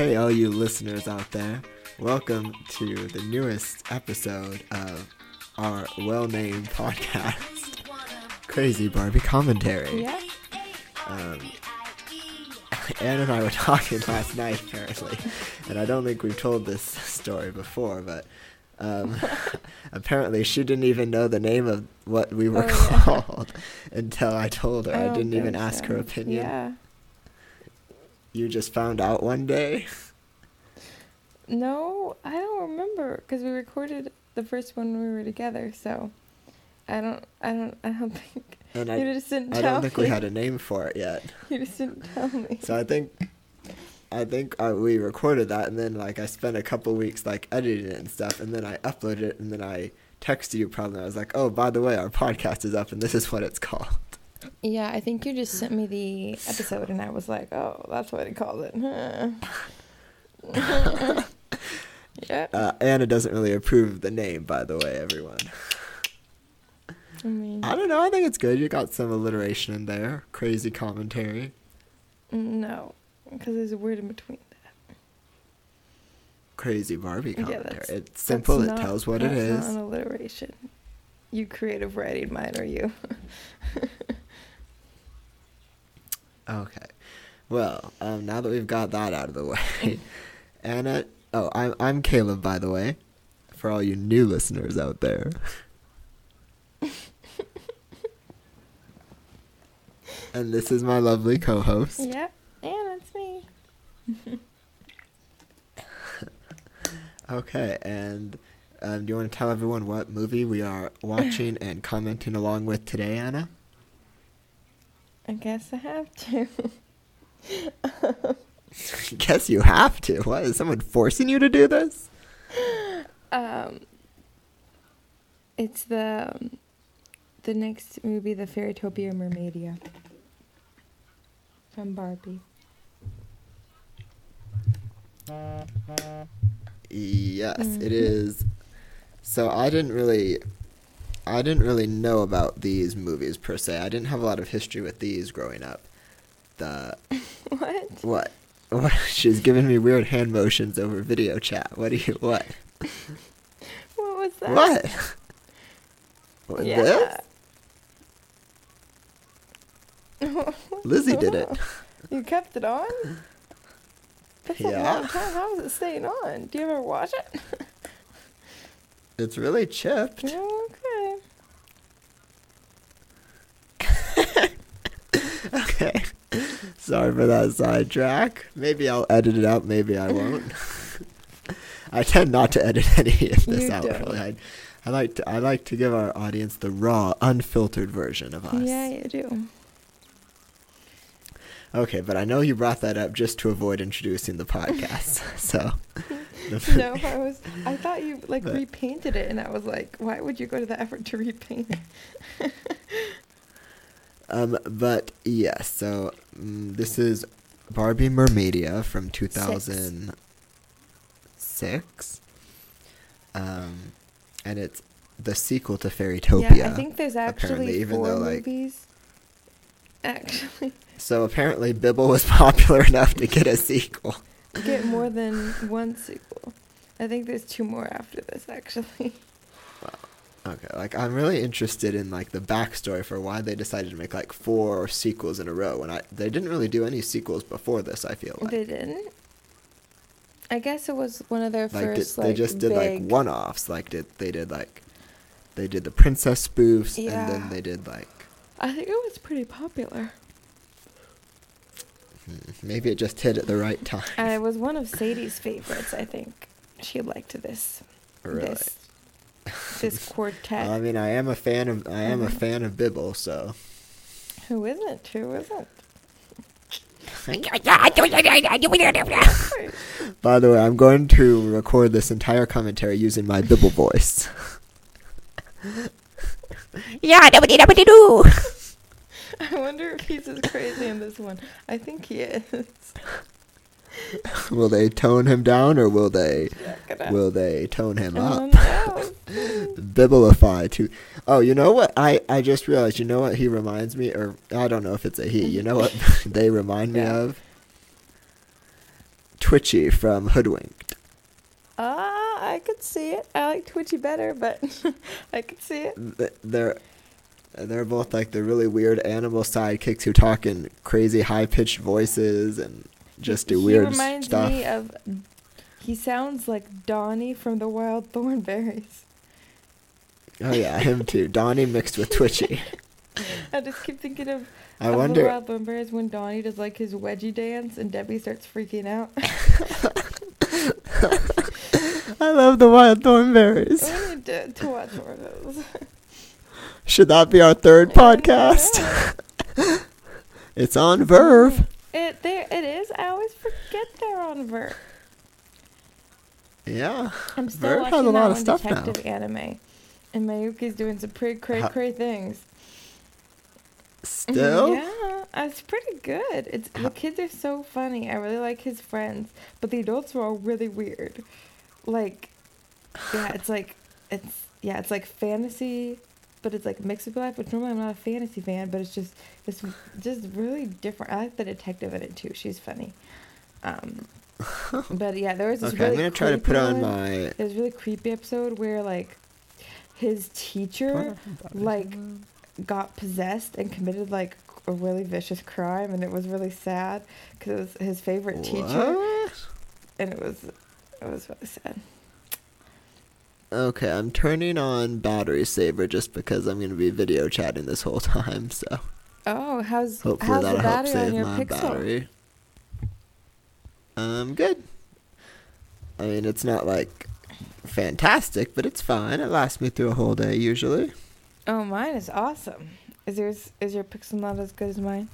Hey, all you listeners out there. Welcome to the newest episode of our well named podcast, Crazy Barbie Commentary. Yeah. Um, Anne and I were talking last night, apparently, and I don't think we've told this story before, but um, apparently she didn't even know the name of what we were Oh, yeah. called until I told her. I, don't didn't even ask so. her opinion. Yeah. You just found out one day. No, I don't remember because we recorded the first one when we were together. So I don't. I don't. I don't think And you I, just didn't tell me. I tell don't think me. we had a name for it yet. You just didn't tell me. So I think, I think uh, we recorded that, and then like I spent a couple weeks like editing it and stuff, and then I uploaded it, and then I texted you probably. I was like, oh, by the way, our podcast is up, and this is what it's called. Yeah, I think you just sent me the episode, and I was like, "Oh, that's what he called it." Huh. yeah. Uh, Anna doesn't really approve of the name, by the way, everyone. I mean, I don't know. I think it's good. You got some alliteration in there, crazy commentary, no, because there's a word in between that. crazy Barbie commentary. that's- it's simple. It not- tells what it is. Not an alliteration. You creative writing mine or you? Okay. Well, um, now that we've got that out of the way, Anna. Oh, I'm I'm Caleb, by the way, for all you new listeners out there. and this is my lovely co-host. yep, and it's me. Okay, and um, do you want to tell everyone what movie we are watching and commenting along with today, Anna? I guess I have to. Guess you have to. What is someone forcing you to do this? um, it's the um, the next movie, the Fairytopia Mermaidia from Barbie. Yes, it Mhm. is. So I didn't really, I didn't really know about these movies per se. I didn't have a lot of history with these growing up. The What? what? What? She's giving me weird hand motions over video chat. What do you what? What was that? What? What, Yeah. This? Lizzie did it. Oh. You kept it on? That's a Yeah. long time. How is it staying on? Do you ever watch it? It's really chipped. okay. Okay. Sorry for that sidetrack. Maybe I'll edit it out. Maybe I won't. I tend not to edit any of this You out. Really, I, I like to. I like to give our audience the raw, unfiltered version of us. Yeah, you do. Okay, but I know you brought that up just to avoid introducing the podcast. so. no, I was. I thought you like But- repainted it, and I was like, why would you go to the effort to repaint it? Um, but yes, so mm, this is Barbie Mermaidia from 2006. Um, and it's the sequel to Fairytopia. yeah, I think there's actually even four though, like- movies. Actually, So apparently Bibble was popular enough to get a sequel. Get more than one sequel. I think there's two more after this. Actually, Wow. Okay, like I'm really interested in like the backstory for why they decided to make like four sequels in a row when I they didn't really do any sequels before this. I feel like they didn't. I guess it was one of their like did, first. they just did like one-offs. Like did they did like they did the princess spoofs and then they did like I think it was pretty popular. Hmm, maybe it just hit at the right time. It was one of Sadie's favorites. I think she liked this. really. This, this quartet. I mean, I am a fan of I am a Mhm. fan of Bibble, so Who isn't? Who isn't? By the way, I'm going to record this entire commentary using my Bibble voice. Yeah, da da da do. I wonder if he's as crazy in this one. I think he is. will they tone him down or will they Check it out. will they tone him Oh, up? no. Bibblify too. Oh, you know what? I I just realized. You know what he reminds me, or I don't know if it's a he. You know what they remind me Yeah. of? Twitchy from Hoodwinked. Ah, I could see it. I like Twitchy better, but I could see it. Th- They're they're both like the really weird animal sidekicks who talk in crazy high pitched voices and just do he weird reminds stuff. me of. He sounds like Donnie from the Wild Thornberrys. Oh yeah, him too. Donnie mixed with Twitchy. I just keep thinking of, I of the wonder. Wild Thornberrys when Donnie does like his wedgie dance and Debbie starts freaking out. I love the Wild Thornberrys. we need to, to watch more of those. Should that be our third podcast? it's on Verve. It there it is. I always forget they're on Vert. Yeah. I'm still Verve watching has a lot of stuff now. anime, and Mayuki's doing some pretty cray cray things. Still. Mm-hmm. Yeah, it's pretty good. It's the kids are so funny. I really like his friends, but the adults are all really weird. Like, yeah, it's like it's yeah, it's like fantasy, but it's like mixed with life. Which normally I'm not a fantasy fan, but it's just it's just really different. I like the detective in it too. She's funny. Um, but yeah, there was this Okay, really I'm gonna try to put creepy on one. my. There was a really creepy episode where like his teacher like got possessed and committed like a really vicious crime and it was really sad because it was his favorite teacher and it was it was really sad Okay, I'm turning on battery saver just because I'm gonna be video chatting this whole time. So oh how's hopefully how's that'll help save your my pixel battery. Um, good. I mean, it's not like fantastic, but it's fine. It lasts me through a whole day usually. oh mine is awesome is yours is your pixel not as good as mine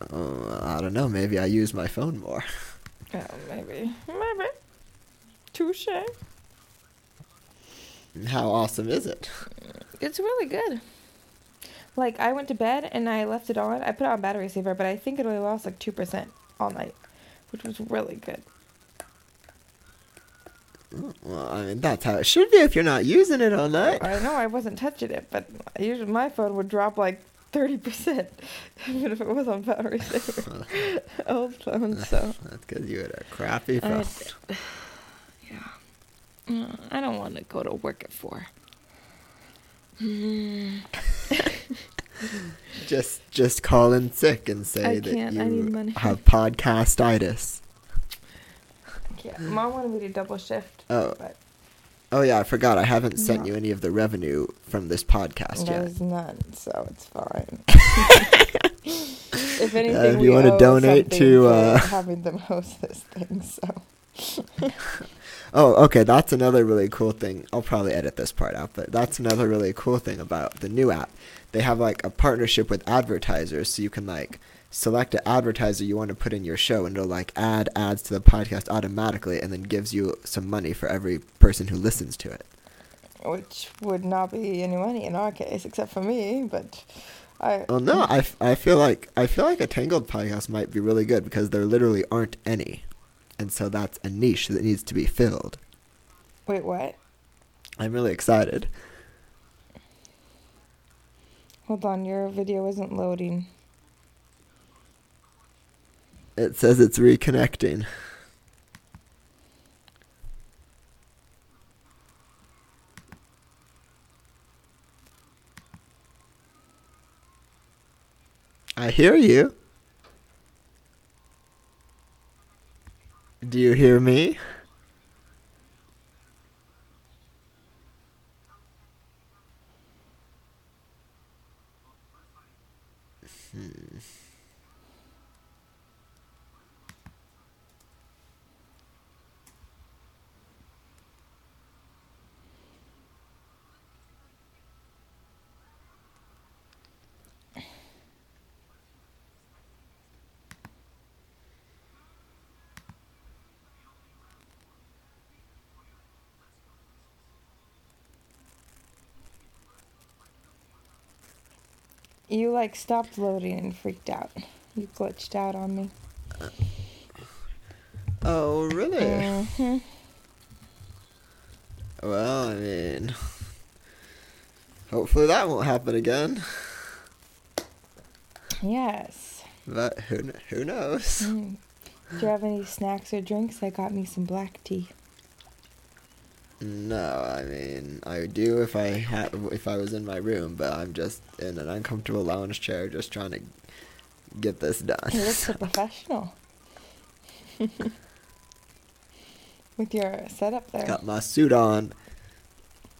Uh, I don't know. Maybe I use my phone more. oh maybe maybe touche How awesome is it? it's really good like i went to bed and i left it on i put it on battery saver but i think it only lost like 2% all night which was really good Well, I mean, that's how it should be if you're not using it all night. I know I wasn't touching it, but usually my phone would drop like thirty percent, even if it was on battery saver. Old phone, so That's because you had a crappy I- phone. Uh, I don't want to go to work at four. Just, just call in sick and say I that you have podcastitis. Yeah, mom wanted me to double shift. Oh. but Oh yeah, I forgot. I haven't sent No. you any of the revenue from this podcast yet. there's none, so it's fine. if anything, if we you wanna donate to, uh, having them host this thing. So Oh, okay. That's another really cool thing. I'll probably edit this part out, but that's another really cool thing about the new app. They have like a partnership with advertisers, so you can like select an advertiser you want to put in your show, and it'll like add ads to the podcast automatically, and then gives you some money for every person who listens to it. which would not be any money in our case, except for me. But I Well, no, I, I feel like I feel like a Tangled podcast might be really good because there literally aren't any, and so that's a niche that needs to be filled. wait, what? I'm really excited. Hold on, your video isn't loading. It says it's reconnecting. I hear you. Do you hear me? Hmm. You like stopped loading and freaked out. You glitched out on me. Oh, really? hmm Well, I mean, hopefully that won't happen again. Yes. But who who knows? Mm. Do you have any snacks or drinks? I got me some black tea. No, I mean I would do if I had if I was in my room, but I'm just in an uncomfortable lounge chair, just trying to get this done. You look so professional. With your setup there. Got my suit on.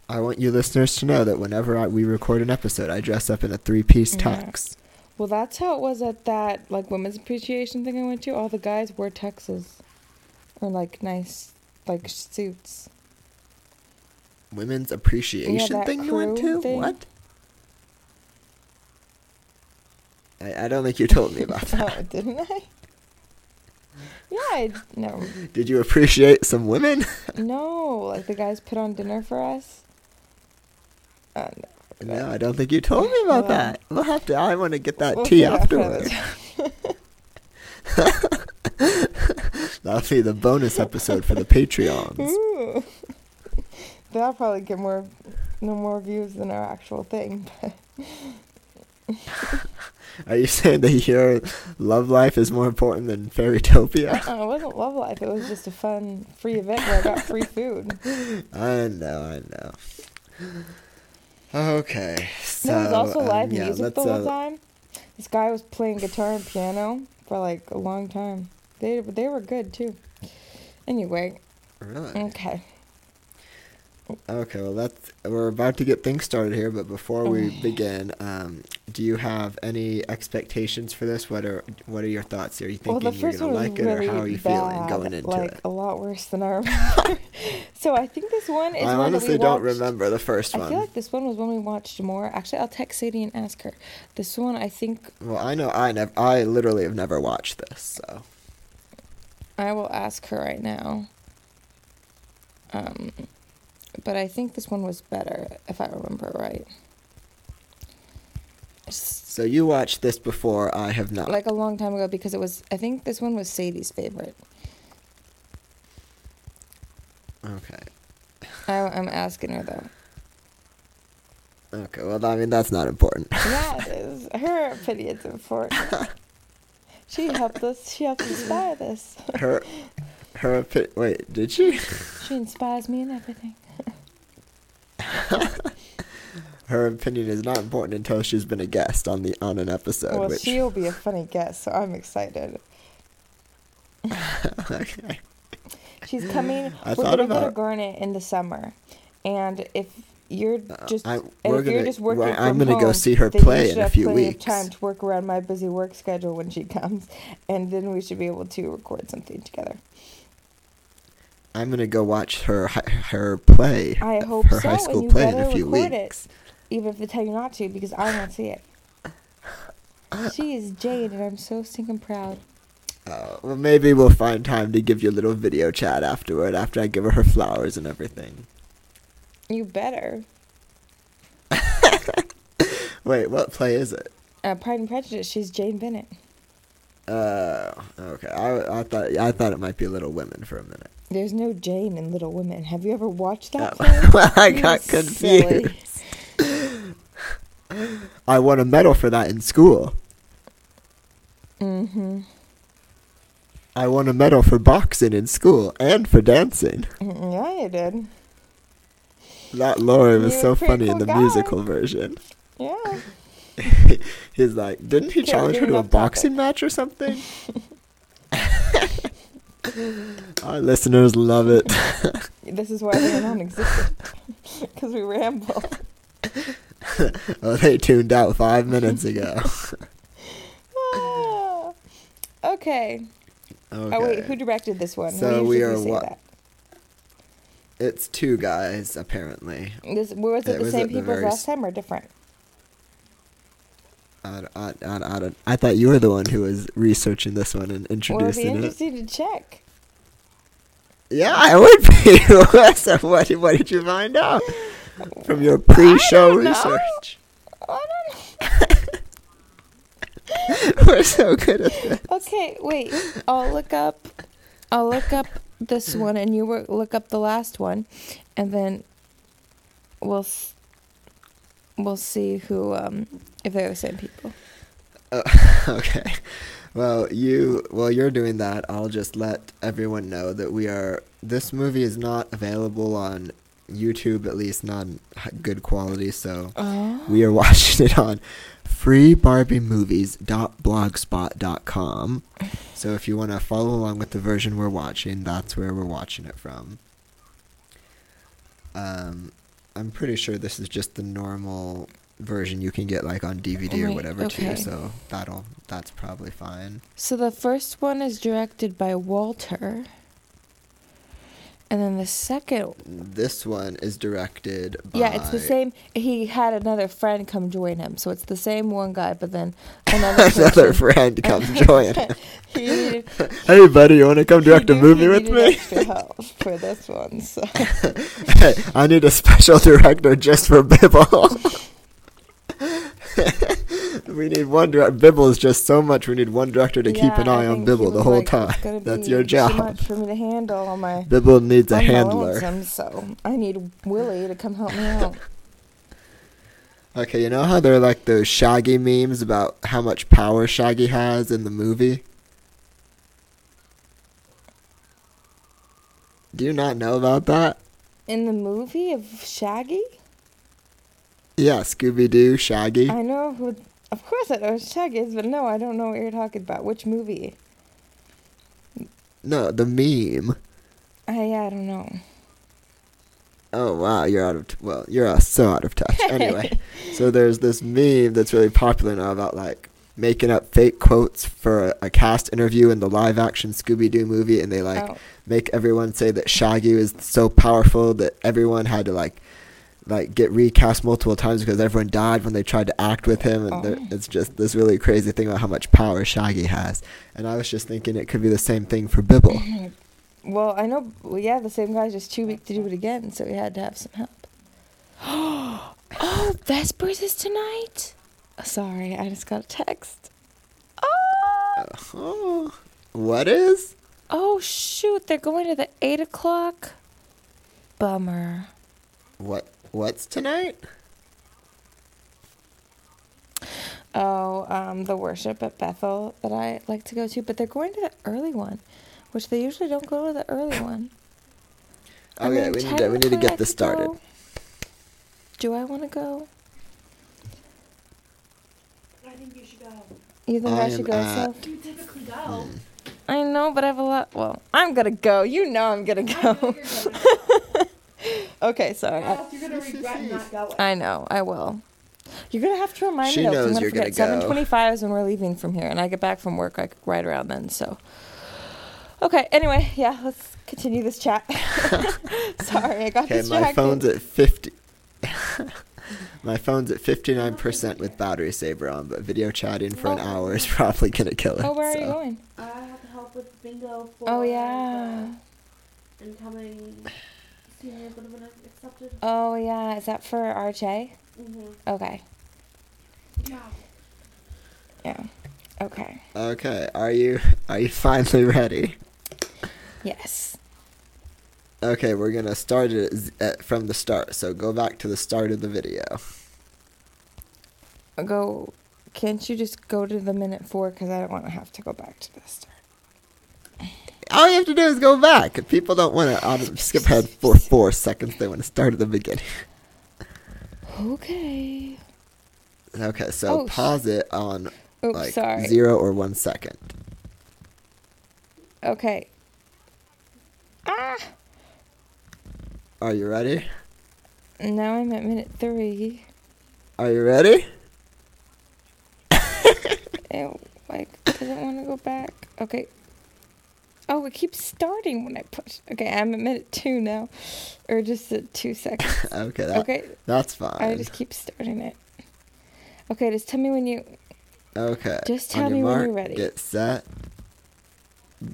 I want you listeners to know that whenever I, we record an episode, I dress up in a three-piece Yeah. tux. Well, that's how it was at that like women's appreciation thing I went to. All the guys wore tuxes, or like nice like suits. Women's appreciation that thing you went to? thing. What? I, I don't think you told me about Oh, that. didn't I? Yeah, I no, Did you appreciate some women? no. Like the guys put on dinner for us. Uh, no, I don't think you told me about Well- that. We'll have to. I want to get that we'll tea afterwards. That'll be the bonus episode for the Patreons. Ooh. That'll probably get more, no more views than our actual thing. Are you saying that your love life is more important than Fairytopia? uh, it wasn't love life. It was just a fun free event where I got free food. I know, I know. Okay, so there was also um, live yeah, music the whole uh, time. This guy was playing guitar and piano for like a long time. They they were good too. Anyway, Really? okay. Okay, well that's we're about to get things started here, but before we begin, um, do you have any expectations for this? What are what are your thoughts? Are you thinking the you're gonna like it, really or how are you bad, feeling going into like it? a lot worse than I remember. so I think this one is I one honestly don't remember the first one. I feel like this one was when we watched more. Actually, I'll text Sadie and ask her. This one, I think Well, I know I never, I literally have never watched this, so I will ask her right now. Um, but I think this one was better, if I remember right. So you watched this before. I have not. Like a long time ago, because it was. I think this one was Sadie's favorite. okay, I, I'm asking her though. okay. Well, I mean that's not important. Yeah, it is. Her opinion's important. she helped us. She helped inspire this. her, her. opi- Wait, did she? She inspires me in everything. Her opinion is not important until she's been a guest on the on an episode. well, which she'll be a funny guest, so I'm excited. okay. She's coming. I we're thought gonna go to about- Garnet in the summer, and if you're Uh, just I- and we're if you're just working we're- I'm gonna go see her play in a few weeks. Time to work around my busy work schedule when she comes, and then we should be able to record something together. I'm gonna go watch her her play. I hope her so, high and school you play in a few record it. Even if they tell you not to, because I want to see it. She is Jade, and I'm so stinking proud. Uh, well, maybe we'll find time to give you a little video chat afterward. After I give her her flowers and everything. You better. Wait, what play is it? Uh, Pride and Prejudice. She's Jane Bennett. Uh, okay. I, I thought I thought it might be Little Women for a minute. There's no Jane in Little Women. Have you ever watched that? Uh, well, I You got confused. I won a medal for that in school. Mm-hmm. I won a medal for boxing in school and for dancing. Mm, Yeah, you did. That Lori was You're so funny in the guy. musical version. Yeah. He's like, didn't he Can't challenge her to a enough topic. boxing match or something? Our listeners love it. This is why they're non-existent. Because we ramble. oh, they tuned out five minutes ago. Ah. Okay. Okay. Oh wait, who directed this one? So we are that. It's two guys, apparently. This was it, It the was same the people as very last time or different? I, I, I, I, don't, I thought you were the one who was researching this one and introducing it'd be introducing it. to check. Yeah, I would be. so what, what did you find out from your pre-show research? I don't We're so good at this. Okay, wait. I'll look up. I'll look up this one, and you work, look up the last one, and then we'll we'll see who um if they're the same people. Uh, okay. Well, you while you're doing that, I'll just let everyone know that we are. This movie is not available on YouTube, at least not in good quality. So Oh. we are watching it on freebarbiemovies.blogspot.com. So if you want to follow along with the version we're watching, that's where we're watching it from. Um, I'm pretty sure this is just the normal version you can get like on DVD or whatever okay. too. So that'll that's probably fine. So the first one is directed by Walter. And then the second This one is directed by Yeah, it's the same he had another friend come join him. So it's the same one guy, but then another Another friend comes join him. needed, Hey buddy, you want to come direct a movie with me? extra help for this one. So hey, I need a special director just for Bibble. We need one director. Bibble is just so much. We need one director to keep an eye on Bibble the whole like, time. That's your Too job. much for me to handle all my Bibble needs a handler. lonesome, so I need Willie to come help me out. Okay, you know how there are like those Shaggy memes about how much power Shaggy has in the movie? Do you not know about that? In the movie of Shaggy, Yeah, Scooby Doo, Shaggy. I know who. Of course, I know Shaggy is, but no, I don't know what you're talking about. Which movie? No, the meme. I I don't know. Oh wow, you're out of t- well, you're uh, so out of touch. Anyway, so there's this meme that's really popular now about like making up fake quotes for a, a cast interview in the live action Scooby Doo movie, and they like oh, make everyone say that Shaggy was so powerful that everyone had to like like get recast multiple times because everyone died when they tried to act with him, and Oh. it's just this really crazy thing about how much power Shaggy has. And I was just thinking it could be the same thing for Bibble. Mm-hmm. well, I know. Well, yeah, the same guy's just too weak to do it again, so he had to have some help. oh, Vespers is tonight. Oh, sorry, I just got a text. Oh, oh, what is? oh shoot! They're going to the eight o'clock. Bummer. What what's tonight? Oh, um, the worship at Bethel that I like to go to, but they're going to the early one, which they usually don't go to the early one. I Okay, mean, we need to we need to technically I get this started. go. Do I want to go? I think you should go. You think I, I should go? at- Seth? You typically go. I know, but I have a lot. Well, I'm gonna go. You know I'm gonna I know go. you're gonna okay, sorry. go. I, you're gonna regret not going. I know. I will. You're gonna have to remind She me though. 'cause knows gonna you're gonna go. twenty-five is when we're leaving from here, and I get back from work like right around then. So. Okay. Anyway, yeah. Let's continue this chat. sorry, I got Okay, distracted. my phone's at fifty. my phone's at fifty nine percent with battery saver on, but video chatting for an Oh. hour is probably gonna kill it. Oh, where are you going? I have to help with bingo for Oh yeah. the incoming seniors that have been accepted. Oh yeah. Is that for RJ? Mm-hmm. Okay. Yeah. Yeah. Okay. Okay, are you are you finally ready? Yes. Okay, we're gonna start it at, from the start. So go back to the start of the video. Go. Can't you just go to the minute four? Because I don't want to have to go back to the start. All you have to do is go back. People don't want to skip ahead for four seconds. They want to start at the beginning. Okay. Okay, so Oh, sh- pause it on Oops, like sorry. zero or one second. Okay. Ah! Are you ready? Now I'm at minute three. Are you ready? Ew, like, doesn't want to go back. Okay. Oh, it keeps starting when I push. Okay, I'm at minute two now. Or just at two seconds. Okay, that, Okay, that's fine. I just keep starting it. Okay, just tell me when you. Okay. Just tell me when you're ready. Get set.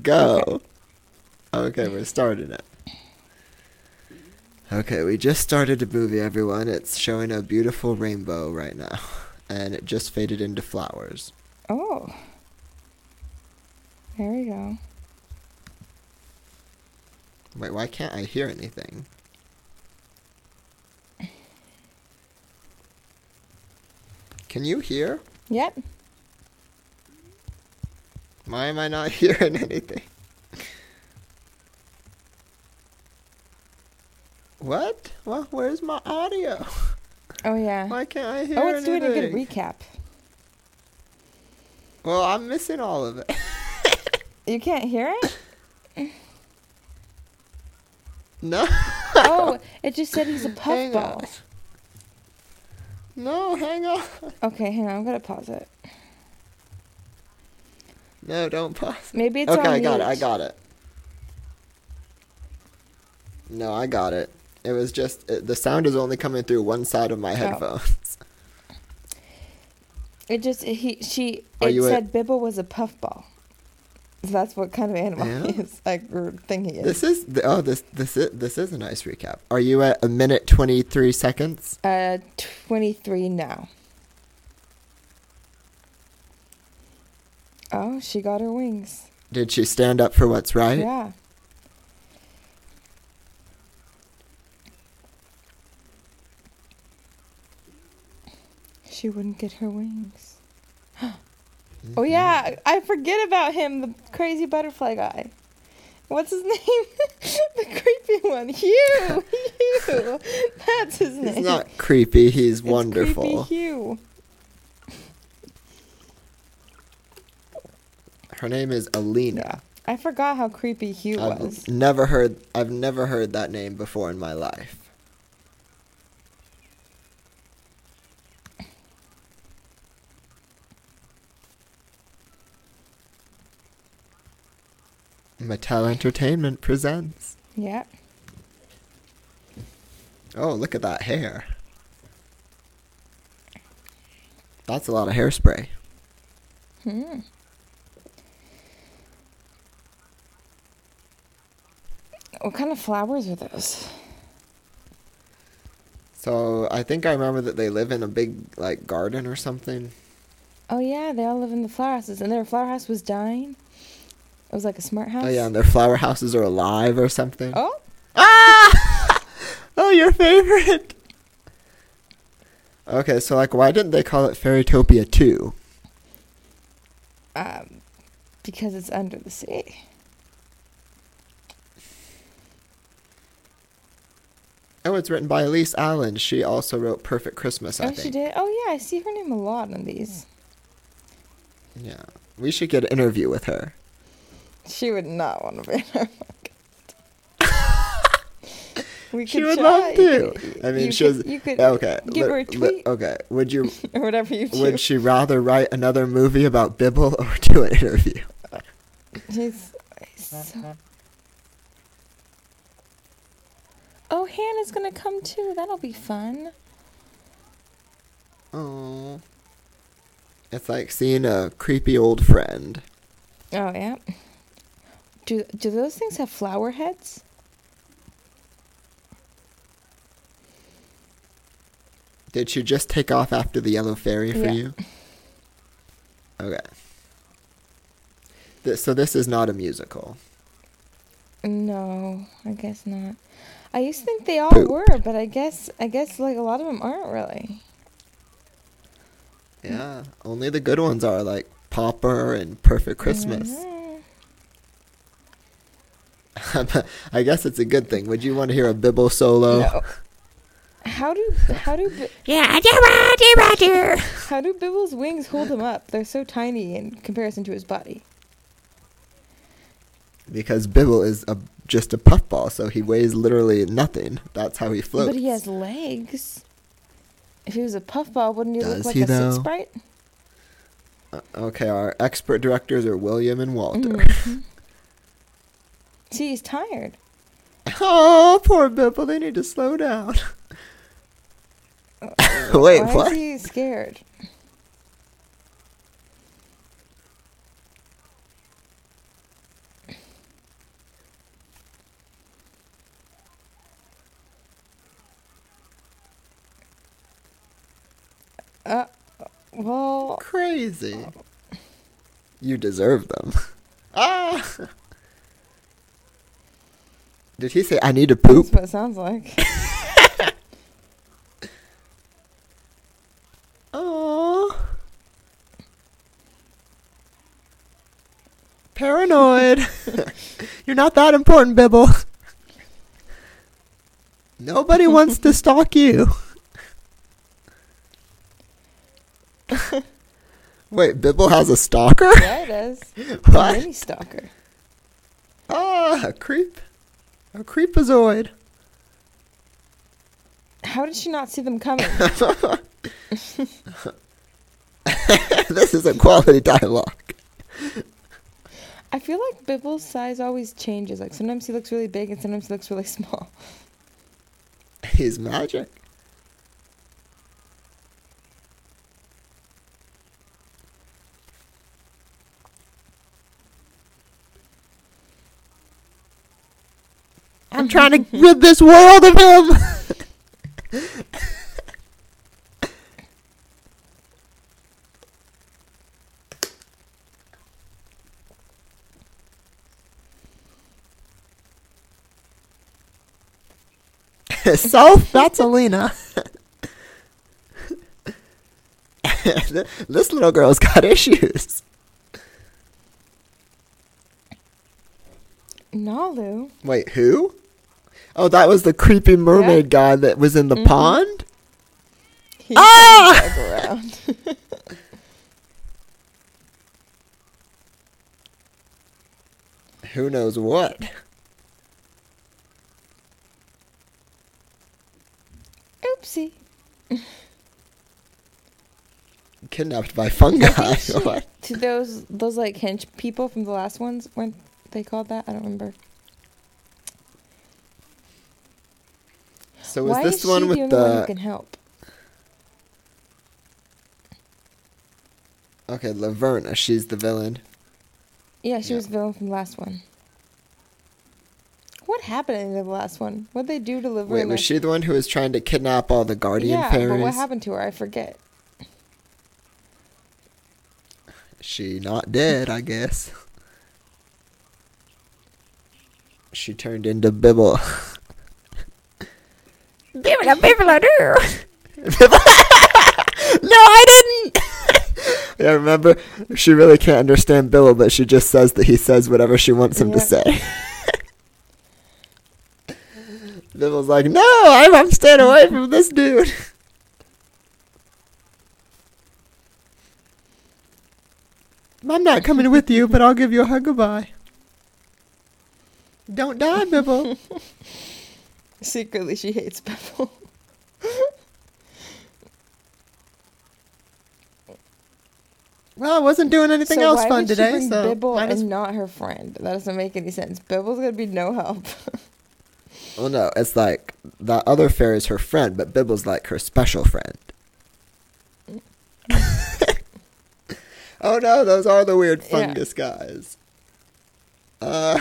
Go. Okay. we're starting it. Okay, we just started a movie, everyone. It's showing a beautiful rainbow right now, and it just faded into flowers. Oh. There we go. Wait, why can't I hear anything? Can you hear? Yep. Why am I not hearing anything? What? Well, where's my audio? Oh yeah. Why can't I oh, hear Oh, it's doing a good recap. Well, I'm missing all of it. You can't hear it? No. oh, it just said he's a puffball. No, hang on. Okay, hang on. I'm gonna pause it. No, don't pause. Maybe it's okay, on I got it. I got it. No, I got it. It was just it, the sound is only coming through one side of Oh. my headphones. It just he she Are it you a- said Bibble was a puffball. That's what kind of animal Yeah? he is, like or thing he is. This is the, oh this this is this is a nice recap. Are you at a minute twenty three seconds? uh, twenty three now. Oh, she got her wings. Did she stand up for what's right? Yeah. She wouldn't get her wings. Oh yeah, I forget about him, the crazy butterfly guy. What's his name? the creepy one. Hugh. Hugh. That's his name. He's not creepy. He's It's wonderful. Creepy Hugh. Her name is Elina. Yeah. I forgot how creepy Hugh I've was. never heard. I've never heard that name before in my life. Mattel Entertainment presents. Yeah. Oh, look at that hair. That's a lot of hairspray. Hmm. What kind of flowers are those? So I think I remember that they live in a big like garden or something. Oh yeah, they all live in the flower houses, and their flower house was dying. It was like a smart house. Oh yeah, and their flower houses are alive or something. Oh, Ah! oh, your favorite. Okay, so like, why didn't they call it Fairytopia two? um, because it's under the sea. Oh, it's written by Elise Allen. She also wrote Perfect Christmas. I oh, think. she did. Oh yeah, I see her name a lot on these. Yeah, we should get an interview with her. She would not want to be in our podcast. we She would try. love to. I mean, you she could, was you could okay. give her a li- li- tweet okay, would you? or whatever you Would she rather write another movie about Bibble or do an interview? He's, he's so... Oh, Hannah's gonna come too. That'll be fun. Oh, it's like seeing a creepy old friend. Oh yeah. Do do those things have flower heads? Did she just take off after the yellow fairy for Yeah. you? Okay. Th- so this is not a musical. No, I guess not. I used to think they all Poop. were, but I guess I guess like a lot of them aren't really. Yeah, only the good ones are like Popper and Perfect Christmas. Mhm. I guess it's a good thing. Would you want to hear a Bibble solo? No. How do how do Bi- Yeah, how do Bibble's wings hold him up? They're so tiny in comparison to his body. Because Bibble is a, just a puffball, so he weighs literally nothing. That's how he floats. But he has legs. If he was a puffball, wouldn't he Does look like he, a though? six sprite? Uh, okay, our expert directors are William and Walter. Mhm. See, he's tired. Oh, poor Bibble. They need to slow down. Wait, Why what? is he scared? Uh, well, Crazy. You deserve them. ah! Did he say, I need to that's poop? what it sounds like. Oh. Paranoid. You're not that important, Bibble. Nobody wants to stalk you. Wait, Bibble has a stalker? Yeah, it is. What? Mini stalker. Ah, a creep. A creepazoid. How did she not see them coming? this is a quality dialogue. I feel like Bibble's size always changes. Like sometimes he looks really big and sometimes he looks really small. He's magic. I'm trying to rid this world of him. so that's Elina. this little girl's got issues. Nalu. Wait, who? Oh, that was the creepy mermaid guy that was in the Mhm. pond? He Ah! around. Who knows what? Oopsie. Kidnapped by fungi. to those those like hench people from the last ones weren't they called that? I don't remember. So is Why this is the one she with the only one who can help? Okay, Laverna, she's the villain. Yeah, she Yeah. was villain from the last one. What happened in the last one? What'd they do to Laverna? Wait, was she the one who was trying to kidnap all the guardian parents? yeah, fairies? but what happened to her? I forget. She not dead, I guess. She turned into Bibble. Bibble bibble do. no, I didn't. yeah, remember, she really can't understand Bibble, but she just says that he says whatever she wants him to say. Bibble's like, no, I'm, I'm staying away from this dude. I'm not coming with you, but I'll give you a hug goodbye. Don't die, Bibble. Secretly, she hates Bibble. well, I wasn't doing anything so else why fun would she today, bring so Bibble might as- and not her friend? That doesn't make any sense. Bibble's gonna be no help. Well, no, it's like that other fairy is her friend, but Bibble's like her special friend. oh no, those are the weird Yeah. fungus guys. Uh,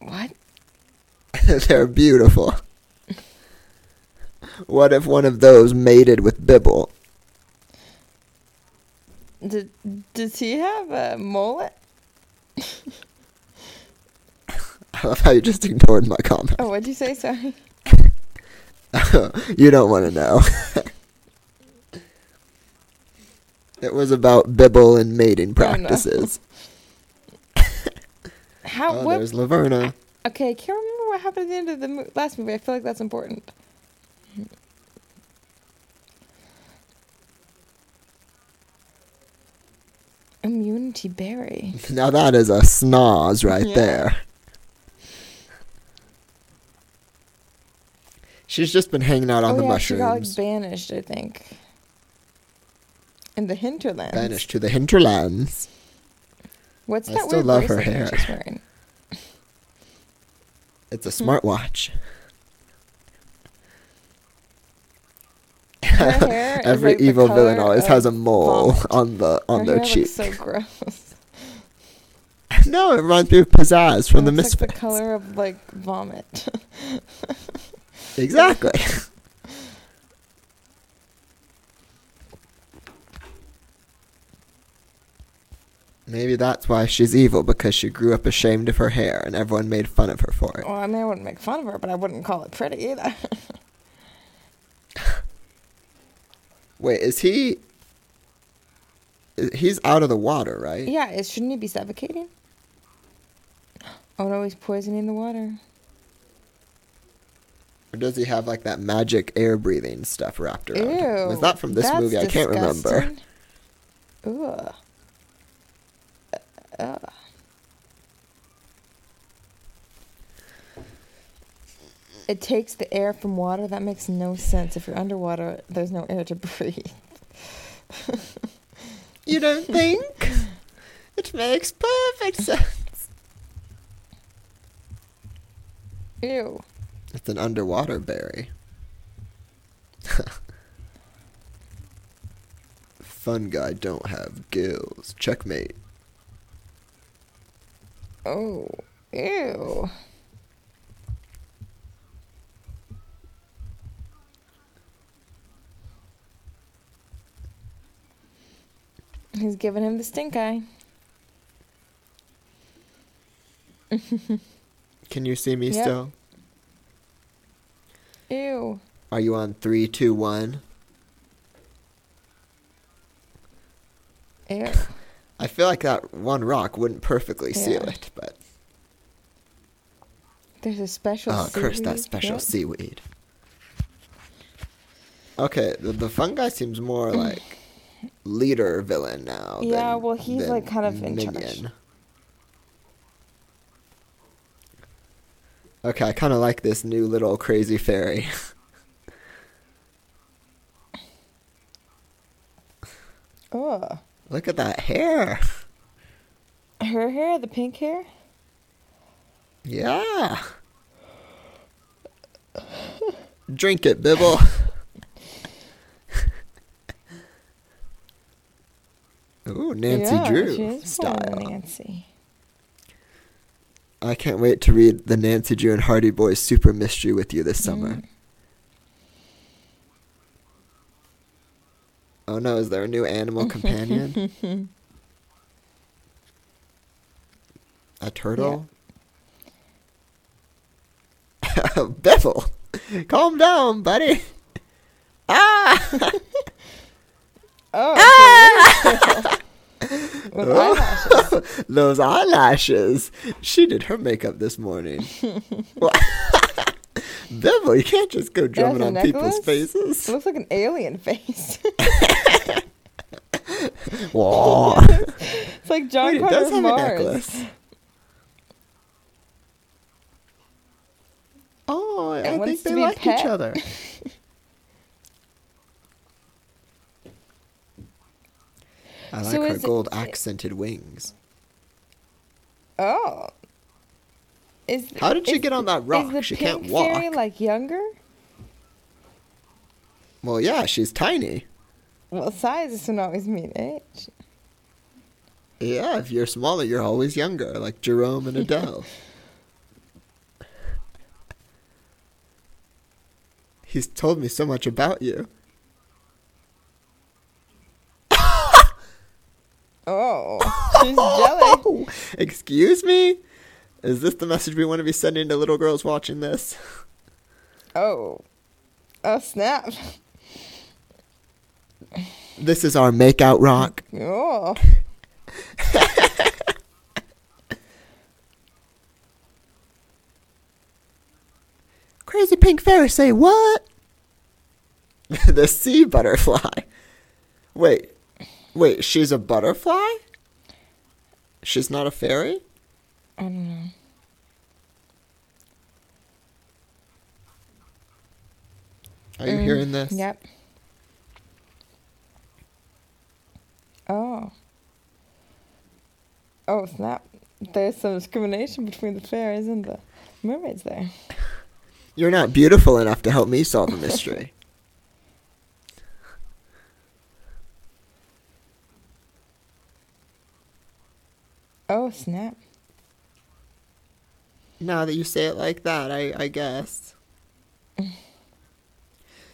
what? they're beautiful. What if one of those mated with Bibble? Did Does he have a mullet? I love how you just ignored my comment. Oh, what'd you say? Sorry. you don't want to know. it was about Bibble and mating practices. How? Oh, what? there's Laverna. Okay, I can't remember what happened at the end of the mo- last movie. I feel like that's important. Immunity berry. Now that is a snoz right Yeah. there. She's just been hanging out on oh the yeah, she got like banished. I think. In the hinterlands. Banished to the hinterlands. What's I that still weird love her hair. she's wearing? It's a Hmm. smartwatch. Her hair is Every like evil villain always has a mole vomit. on the on Her their hair cheek. looks so gross. no, it reminds me of Pizzazz from the It's like the color of like vomit. Exactly. Maybe that's why she's evil because she grew up ashamed of her hair and everyone made fun of her for it. well, I mean, I wouldn't make fun of her, but I wouldn't call it pretty either. Wait, is he He's out of the water, right? Yeah, it shouldn't he be suffocating? Oh no, he's poisoning the water. Or does he have like that magic air breathing stuff wrapped around him? Ew. Was that from this movie? I can't remember. disgusting. Ugh. Ugh. It takes the air from water. That makes no sense. If you're underwater, there's no air to breathe. You don't think? it makes perfect sense. Ew. It's an underwater berry. Fun guy don't have gills. Checkmate. Oh. Ew. He's giving him the stink eye. Can you see me Yep. still? Ew. Are you on three, two, one? Ew. I feel like that one rock wouldn't perfectly seal it, but There's a special. oh, curse that special Yep. seaweed. Okay, the, the fun guy seems more like leader villain now. Yeah, than- well, he's, like, kind of in charge. Okay, I kind of like this new little crazy fairy. Ugh. Look at that hair. Her hair, the pink hair. Yeah. Drink it, Bibble. Ooh, Nancy yeah, Drew style. Nancy. I can't wait to read the Nancy Drew and Hardy Boys Super Mystery with you this summer. Mm. Oh no, is there a new animal companion? a turtle? Bibble, calm down, buddy. Ah! Oh, okay. With eyelashes. Those eyelashes. She did her makeup this morning. Well, Bibble, you can't just go drumming on people's faces. It looks like an alien face. Whoa. it's like John Wait, Carter's does have a Mars. necklace. Oh, I It think they like each other. I like So her is it- gold accented wings. Oh. Is How did she get on that rock? the She pink can't walk. fairy like younger? Well, yeah, she's tiny. Well, size doesn't always mean age. Yeah, if you're smaller, you're always younger, like Jerome and Adele. He's told me so much about you. Oh, she's jealous. Excuse me? Is this the message we want to be sending to little girls watching this? Oh, oh snap! This is our makeout rock. Oh, Crazy pink fairy say what? the sea butterfly. Wait, wait, she's a butterfly? She's not a fairy? I don't know. Are you Mm, hearing this? Yep. Oh. Oh snap! There's some discrimination between the fairies and the mermaids there. You're not beautiful enough to help me solve a mystery. Oh snap! Now that you say it like that, I, I guess.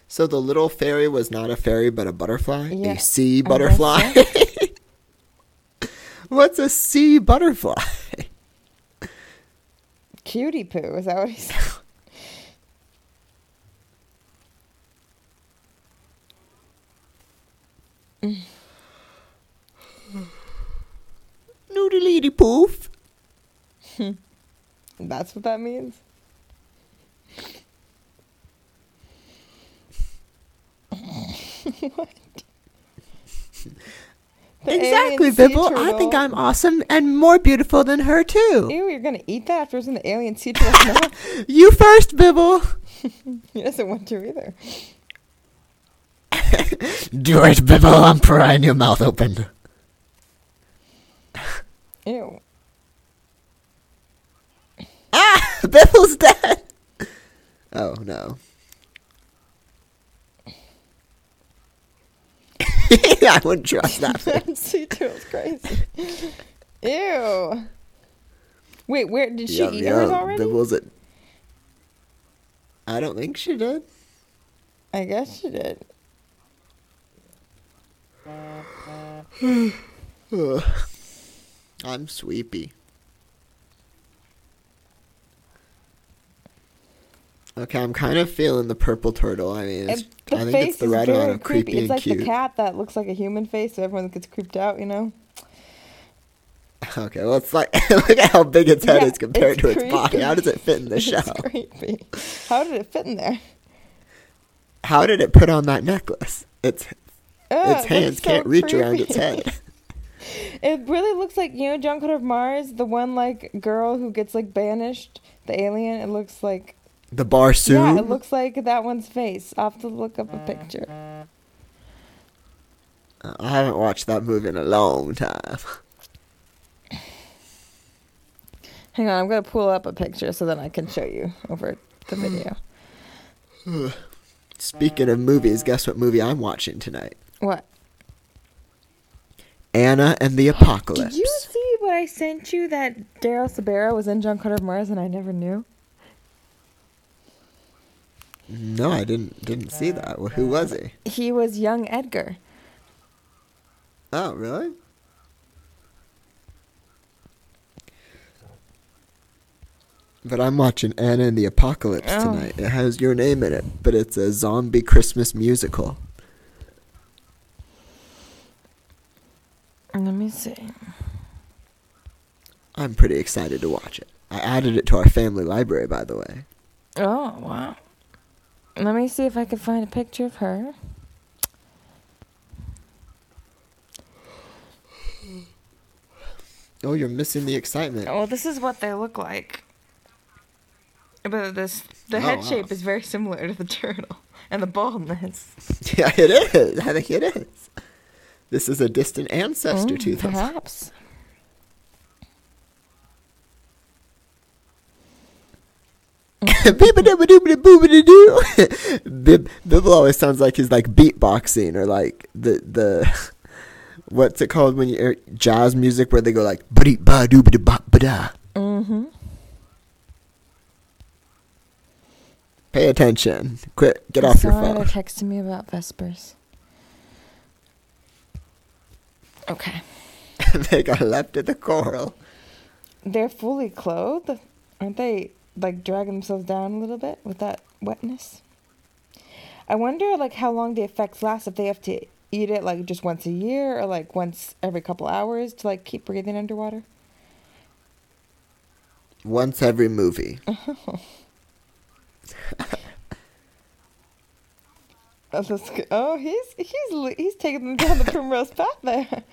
So the little fairy was not a fairy but a butterfly? Yeah, a sea butterfly? What's a sea butterfly? Cutie poo. Is that what he said? Doodly poof. That's what that means. what? The Exactly, Bibble. I think. I'm awesome and more beautiful than her too. Ew, you're gonna eat that after in the alien sea turtle? You first, Bibble. he doesn't want to either. Do it, Bibble. I'm prying your mouth open. Ew. Ah, Bibble's dead. Oh no. I wouldn't trust that. sea turtle's crazy. Ew. Wait, where did she Yum, eat hers yum. already? Bibble's it. I don't think she did. I guess she did. I'm sleepy. Okay, I'm kind of feeling the purple turtle. I mean, it's, the I think it's the right amount of creepy, It's like cute. the cat that looks like a human face, so everyone gets creeped out. You know. Okay, well, it's like look at how big its head Yeah, is compared it's to its body. How does it fit in the It's shell? creepy. How did it fit in there? How did it put on that necklace? Its Ugh, its hands so can't reach around its head. It really looks like you know John Carter of Mars, the one like girl who gets like banished, the alien. It looks like The Barsoom. yeah, it looks like that one's face. I'll have to look up a picture. I haven't watched that movie in a long time. Hang on, I'm gonna pull up a picture so then I can show you over the video. Speaking of movies, guess what movie I'm watching tonight? What? Anna and the Apocalypse. Did you see what I sent you that Daryl Sabara was in John Carter of Mars and I never knew? No, I didn't didn't see that. Well, who was he? He was young Edgar. Oh, really? But I'm watching Anna and the Apocalypse Oh. tonight. It has your name in it, but it's a zombie Christmas musical. Let me see. I'm pretty excited to watch it. I added it to our family library, by the way. Oh, wow. Let me see if I can find a picture of her. Oh, you're missing the excitement. Well, this is what they look like. But this the Oh, head wow. shape is very similar to the turtle and the baldness. Yeah, it is. I think it is. This is a distant ancestor to Mm, them. perhaps. Bib Bibble always sounds like he's like beatboxing or like the the what's it called when you jazz music where they go like ba ba doo ba ba da. Mm-hmm. Pay attention. Quit. Get off your phone. they're texting me about Vespers. Okay. they got left at the coral. They're fully clothed. Aren't they like drag themselves down a little bit with that wetness? I wonder like how long the effects last if they have to eat it like just once a year or like once every couple hours to like keep breathing underwater. Once every movie. Oh, oh he's he's he's taking them down the primrose path there.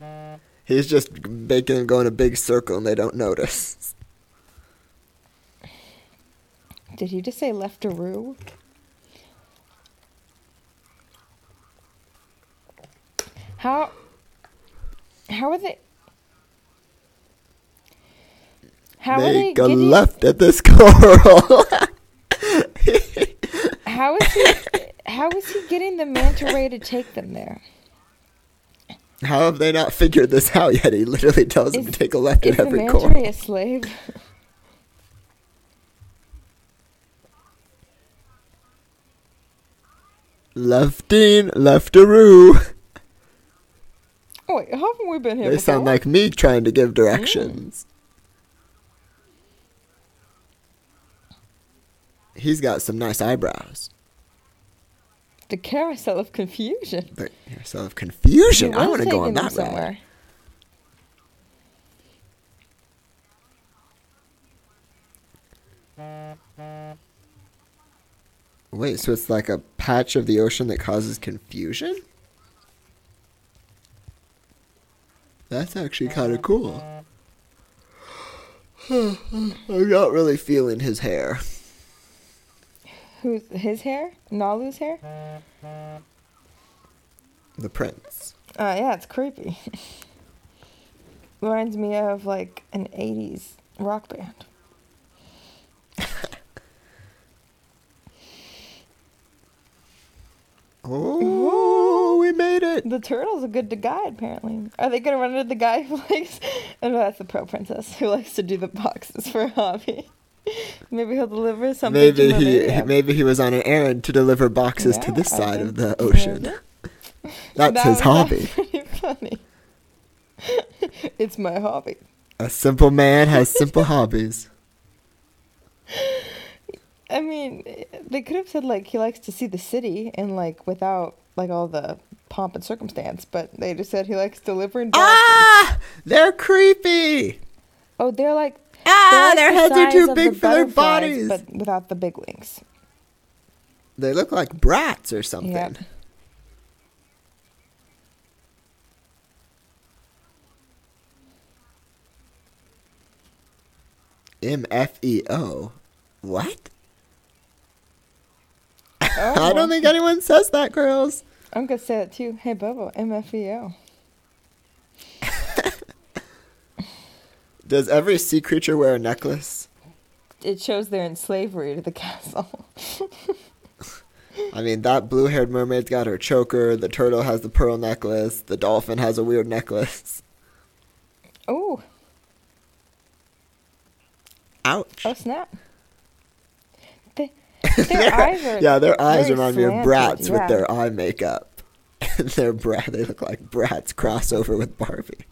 He's just making them go in a big circle and they don't notice. Did he just say leftaroo? How how are they How are they Make a left at this coral. how is he how is he getting the manta ray to take them there? How have they not figured this out yet? He literally tells Is- to take a left Is at the every coral. ray a slave? Lefting, leftaroo. Oh, wait, how haven't we been here They before? sound like me trying to give mm. directions. He's got some nice eyebrows the carousel of confusion. The carousel of confusion. I want to go on that somewhere. Ride. Wait, so it's like a patch of the ocean that causes confusion? That's actually kind of cool. I'm not really feeling his hair. Who's his hair? Nalu's hair? The prince. Uh, yeah, it's creepy. Reminds me of like an 80s rock band. Oh, we made it! The turtle's a good to guy, apparently. Are they gonna run into the guy who likes? Oh that's the pro princess who likes to do the boxes for a hobby. Maybe he'll deliver something. Maybe to he maybe he was on an errand to deliver boxes to this side of the ocean. That's That his hobby. Funny. it's my hobby. A simple man has simple hobbies. I mean, they could have said like he likes to see the city and like without like all the pomp and circumstance, but they just said he likes delivering boxes. Ah! They're creepy! Oh, they're like Ah, like their the heads are too big the for their bodies. but without the big wings. They look like brats or something. Yep. M F E O. What? Oh, I don't think anyone says that, girls. I'm gonna say it too. Hey, Bobo, MFEO. Does every sea creature wear a necklace? It shows they're in slavery to the castle. I mean, that blue haired mermaid's got her choker, the turtle has the pearl necklace, the dolphin has a weird necklace. oh, Ouch. oh snap! They, their eyes are yeah, their eyes remind me of slanted, brats with their eye makeup. And their brat, they look like brats crossover with Barbie.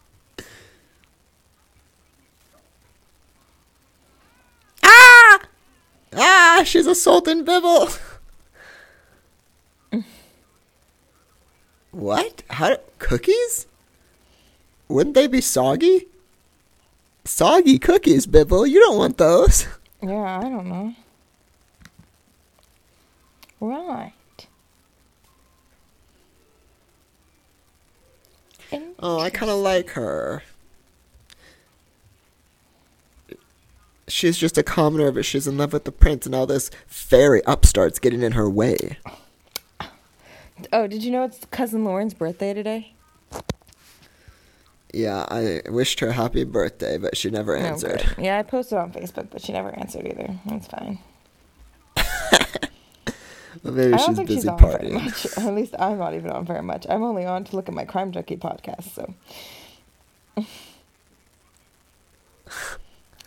Ah! Ah, she's a assaulting Bibble. what? How? Cookies? Wouldn't they be soggy? Soggy cookies, Bibble. You don't want those. Yeah, I don't know. Right. Oh, I kind of like her. She's just a commoner, but she's in love with the prince, and all this fairy upstarts getting in her way. Oh, did you know it's cousin Lauren's birthday today? Yeah, I wished her happy birthday, but she never Oh, answered. yeah, I posted on Facebook, but she never answered either. That's fine. Well, maybe she's busy she's partying. At least I'm not even on very much. I'm only on to look at my Crime Junkie podcast. So.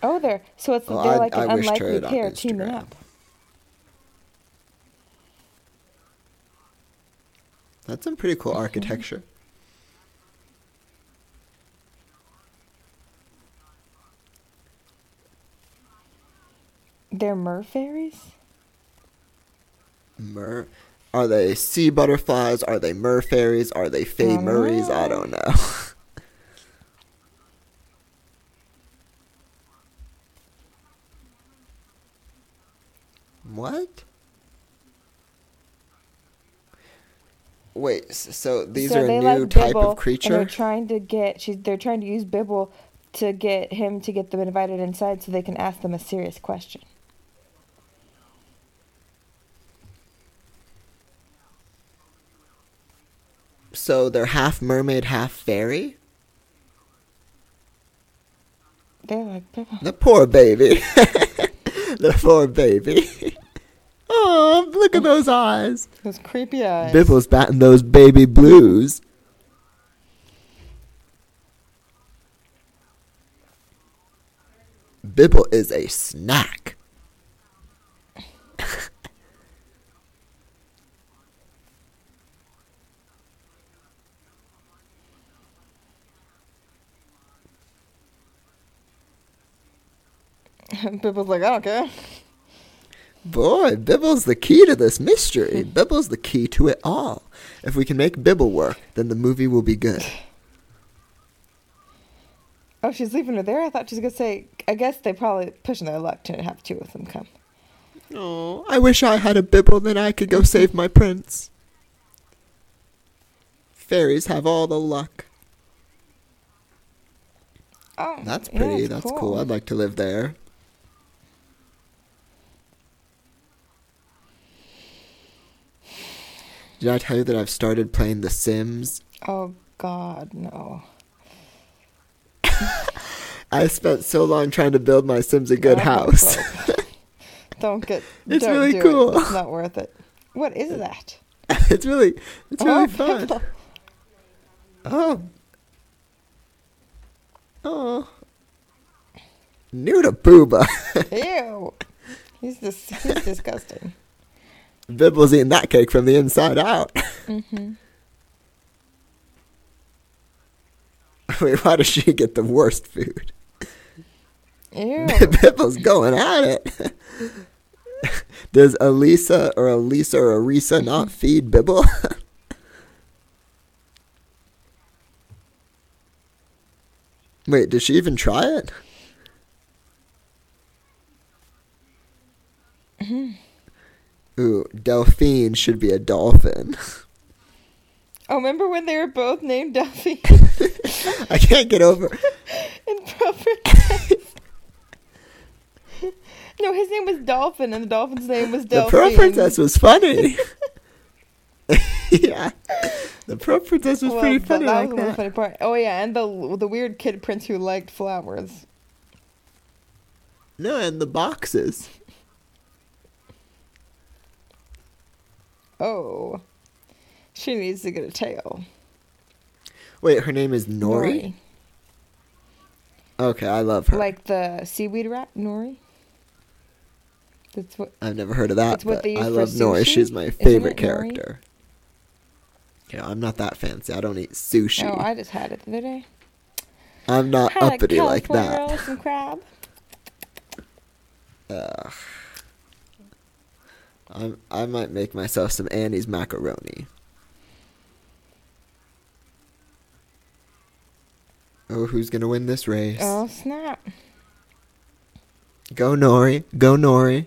oh, they're so it's Well, they're I- like an I wished her unlikely pair teaming up. That's some pretty Mm-hmm. cool architecture. They're mer fairies. Mer. Are they sea butterflies? Are they mer fairies? Are they don't murrays? I don't know. what? Wait, so these so are a new like type Bibble, of creature? They're trying to get she's they're trying to use Bibble to get him to get them invited inside so they can ask them a serious question. So they're half mermaid, half fairy? They're like Bibble. The poor baby. the poor baby. oh, look at those eyes. Those creepy eyes. Bibble's batting those baby blues. Bibble is a snack. Bibble's like, I don't care. Boy, Bibble's the key to this mystery. Bibble's the key to it all. If we can make Bibble work, then the movie will be good. Oh, she's leaving her there. I thought she was gonna say, I guess they probably pushing their luck to have two of them come. Oh, I wish I had a Bibble, then I could go save my prince. Fairies have all the luck. Oh, That's yeah, pretty. it's That's cool. I'd like to live there. Did I tell you that I've started playing The Sims? Oh God, no. I spent so long trying to build my Sims a good Oh, house. Don't get. It's don't really do cool. It. It's not worth it. What is that? it's really, it's really oh, fun. Oh. Oh. New to Booba. Ew. He's just he's disgusting. Bibble's eating that cake from the inside out. hmm Wait, why does she get the worst food? Ew. Bibble's going at it. Does Elisa or Elisa or Arisa not feed Bibble? Wait, did she even try it? Ooh, Delphine should be a dolphin. Oh, remember when they were both named Duffy I can't get over. and proper? no, his name was Dolphin, and the dolphin's name was The Delphine. Pearl Princess was funny. yeah, the Pearl Princess was Well, pretty funny that like was the that. funny part. Oh yeah, and the the weird kid prince who liked flowers. No, and the boxes. Oh, she needs to get a tail. Wait, her name is Nori. Okay, I love her. like the seaweed rat, Nori. That's what. I've never heard of that, but I love Nori. She's my favorite it, Nori? character. Yeah, I'm not that fancy. I don't eat sushi. Oh, I just had it the other day. I'm not uppity like California that. roll with some crab. Ugh. I'm, I might make myself some Annie's macaroni. Oh, who's gonna win this race? Oh snap! Go Nori, go Nori.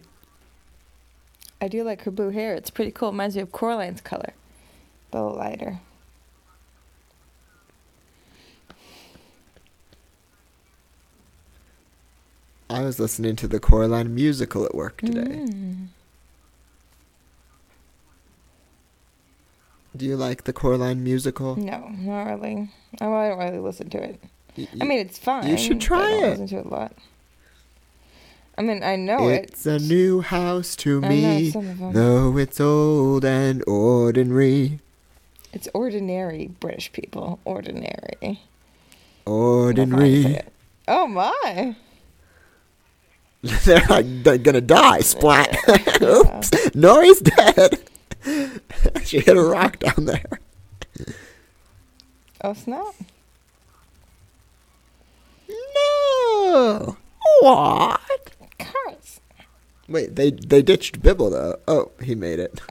I do like her blue hair. It's pretty cool. It reminds me of Coraline's color, but a little lighter. I was listening to the Coraline musical at work today. Mm. Do you like the Coraline musical? No, not really. I I don't really listen to it. I mean, it's fine. You should try I it. Listen to it a lot. I mean, I know it. it's a new house to I me, some of 'em. though it's old and ordinary. It's ordinary British people. Ordinary. That's how I say Ordinary. Oh my! Oh they're like they're gonna die. Splat. Oops. Nori's dead. she hit a rock down there. Oh snap! No. What? Cars. Wait, they they ditched Bibble though. Oh, he made it.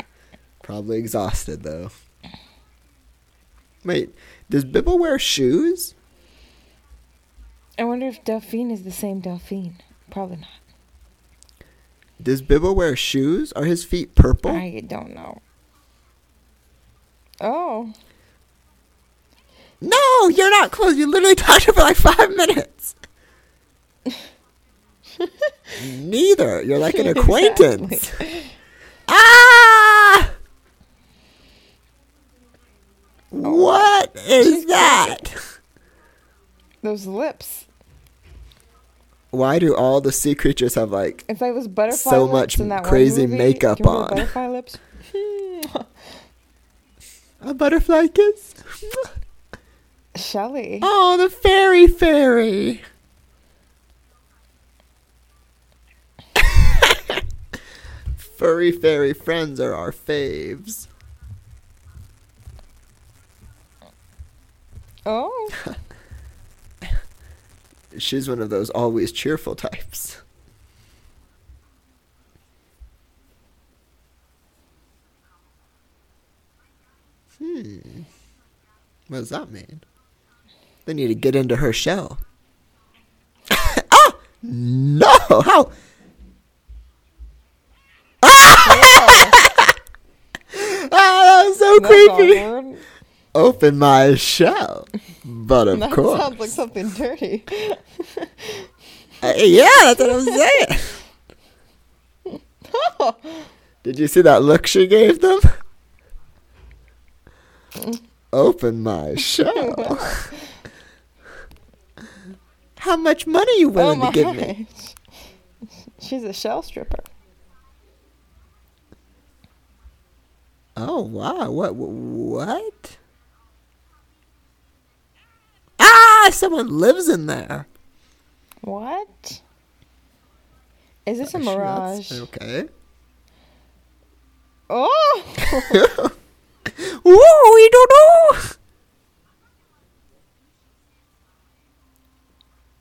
Probably exhausted though. Wait, does Bibble wear shoes? I wonder if Delphine is the same Delphine. Probably not. Does Bibble wear shoes? Are his feet purple? I don't know. Oh, No, you're not close. You literally talked for like five minutes. Neither. You're like an acquaintance. Exactly. Ah! What is that? those lips. Why do all the sea creatures have like It's like those butterfly So much crazy movie. makeup on. Butterfly lips. a butterfly kiss? Shelly. Oh, the fairy fairy. Furry fairy friends are our faves. Oh, She's one of those always cheerful types. Hmm. What does that mean? They need to get into her shell. ah! No, how? Ah, that was so That's creepy. Open my shell. But of That course. sounds like something dirty. Uh, yeah, that's what I'm saying. Did you see that look she gave them? Open my shell. How much money you oh willing my to give me? She's a shell stripper. Oh wow! What? What? Ah! Someone lives in there. What? Is this a Sure, mirage? Okay. Oh! Ooh, we don't know.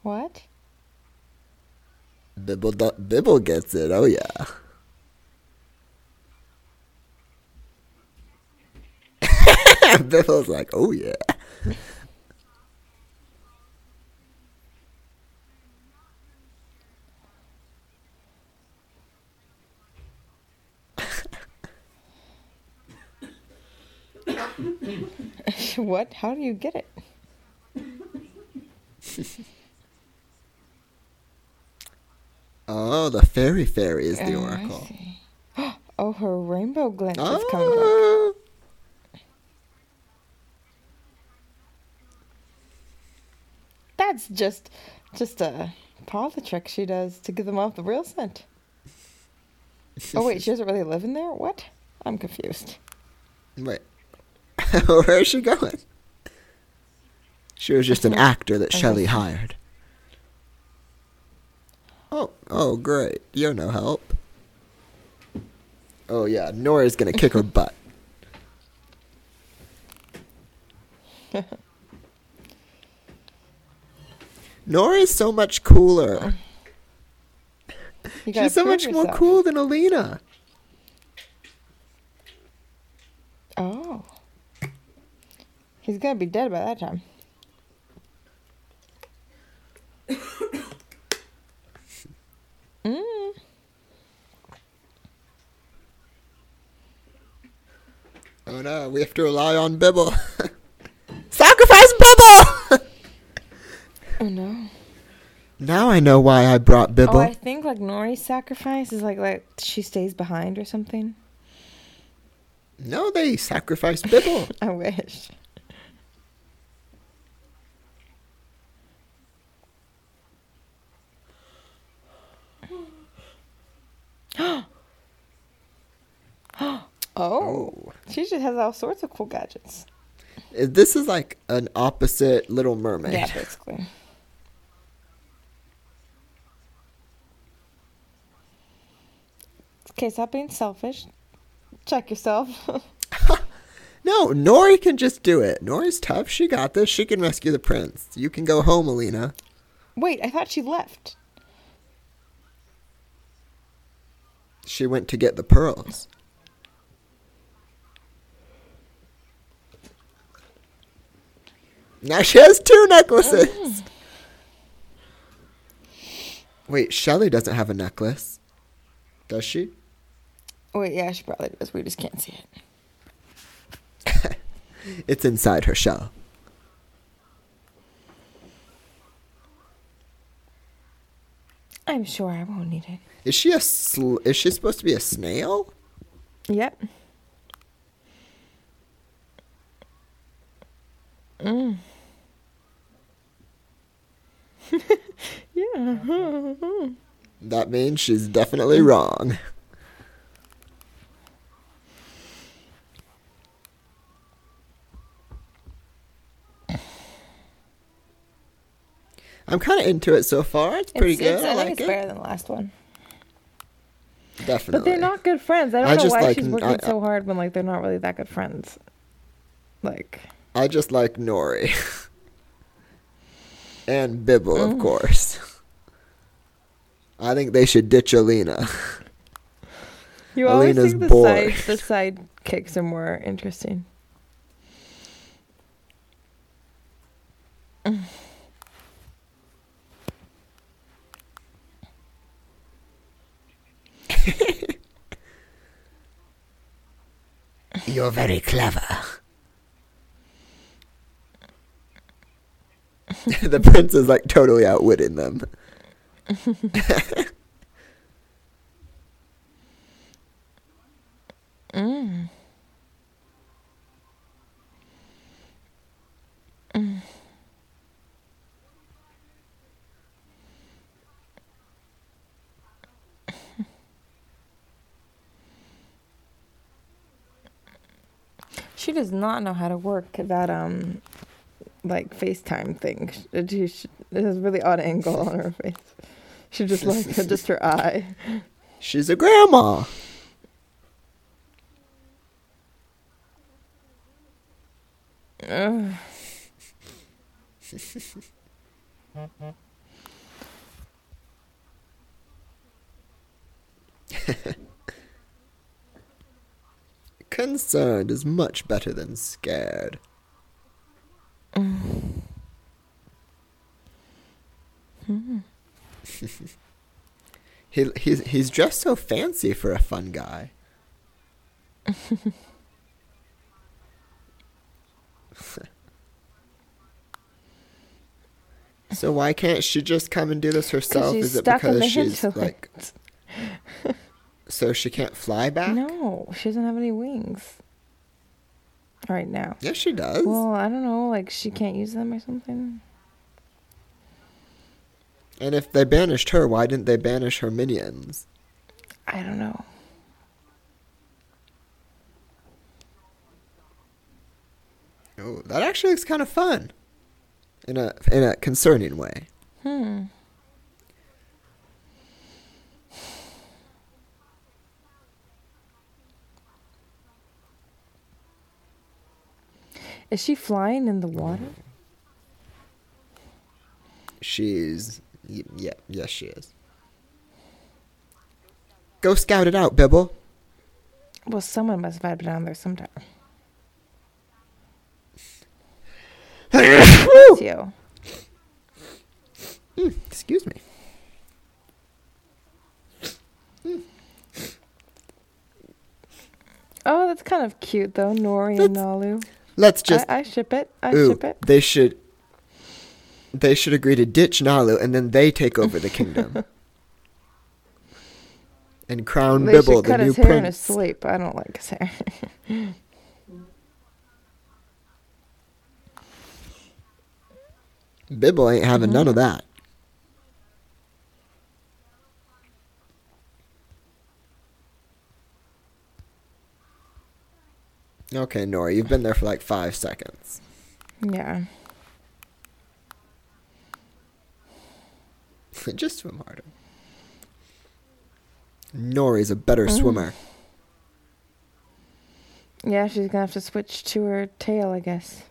what? Bibble, do- Bibble gets it. Oh yeah. Bibble's like, oh yeah. what? How do you get it? Oh, the fairy fairy is the Oh, oracle. Oh, her rainbow glint is coming back. Oh. That's just, just a parlor trick she does to give them off the real scent. Oh wait, she doesn't really live in there. What? I'm confused. Wait, where is she going? She was just an actor that Shelley hired. Oh, oh, great! You're no help. Oh yeah, Nora's gonna kick her butt. Nora's so much cooler. She's so much more cool than Elina. Oh. He's gonna be dead by that time. mm. Oh no, we have to rely on Bibble. Sacrifice Bibble! Oh no. now I know why I brought Bibble. Oh, I think like Nori's sacrifice is like like she stays behind or something. No, they sacrificed Bibble. I wish. Oh, Oh. she just has all sorts of cool gadgets. This is like an opposite Little Mermaid. Yeah, basically. Okay, stop being selfish. Check yourself. No, Nori can just do it. Nori's tough. She got this. She can rescue the prince. You can go home, Elina. Wait, I thought she left. She went to get the pearls. Now she has two necklaces. Mm. Wait, Shelly doesn't have a necklace. Does she? Wait, yeah, she probably does. We just can't see it. It's inside her shell. I'm sure I won't need it. Is she a sl- is she supposed to be a snail? Yep. Mm. yeah. That means she's definitely wrong. I'm kind of into it so far. It's pretty It's- good. it's- I I like it's it. better than the last one. Definitely. But they're not good friends. I don't I know why like she's working I- so hard when like they're not really that good friends. Like I just like Nori. and Bibble, Mm. of course. I think they should ditch Elina. you always Elina's think the bored. side the side kicks are more interesting. You're very clever. the prince is like totally outwitting them. Mm. Mm. She does not know how to work that um like FaceTime thing. She, she, she- it has a really odd angle on her face. She just like just her eye. She's a grandma. Ugh. Concerned is much better than scared. he he's he's dressed so fancy for a fun guy. so why can't she just come and do this herself? Is it because she's like so she can't fly back? No, she doesn't have any wings. Right now. Yes, she does. Well, I don't know, like she can't use them or something. and if they banished her, why didn't they banish her minions? I don't know. Oh, that actually looks kind of fun. In a in a concerning way. Hmm. Is she flying in the water? She's y- yeah, yes she is. Go scout it out, Bibble. Well, someone must have been down there sometime. You. Mm, excuse me. Oh, that's kind of cute though, Nori and Nalu. Let's just I, I ship it. I ooh, ship it. they should they should agree to ditch Nalu and then they take over the kingdom. and crown They Bibble the cut new his hair in his prince. sleep. I don't like his hair. Bibble ain't having none of Mm-hmm. that. Okay, Nora, you've been there for like five seconds. yeah. Just swim harder. Nori's a better Mm. swimmer. Yeah, she's gonna have to switch to her tail, I guess.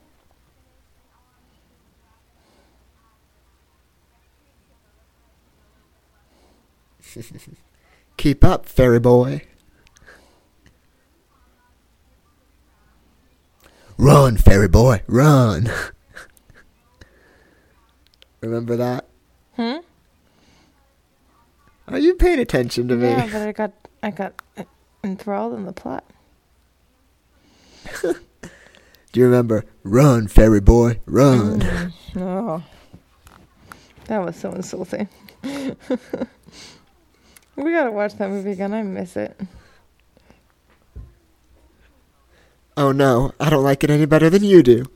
Keep up, fairy boy. Run, fairy boy, run. Remember that? Hmm. Are you paying attention to me? Yeah, but I got I got enthralled in the plot. Do you remember? Run, fairy boy, run. Mm. Oh, that was so insulting. we gotta watch that movie again. I miss it. Oh no, I don't like it any better than you do.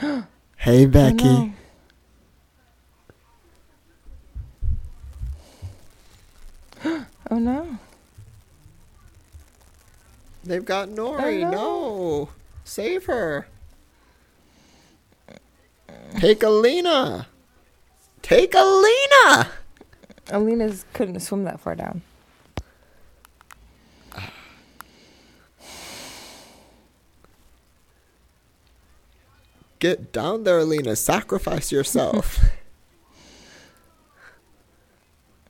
hey, Becky. Oh, no. oh no. They've got Nori. Oh, no. no. Save her. Take Elina. Take Elina. Elina's couldn't swim that far down. Get down there, Elina. Sacrifice yourself.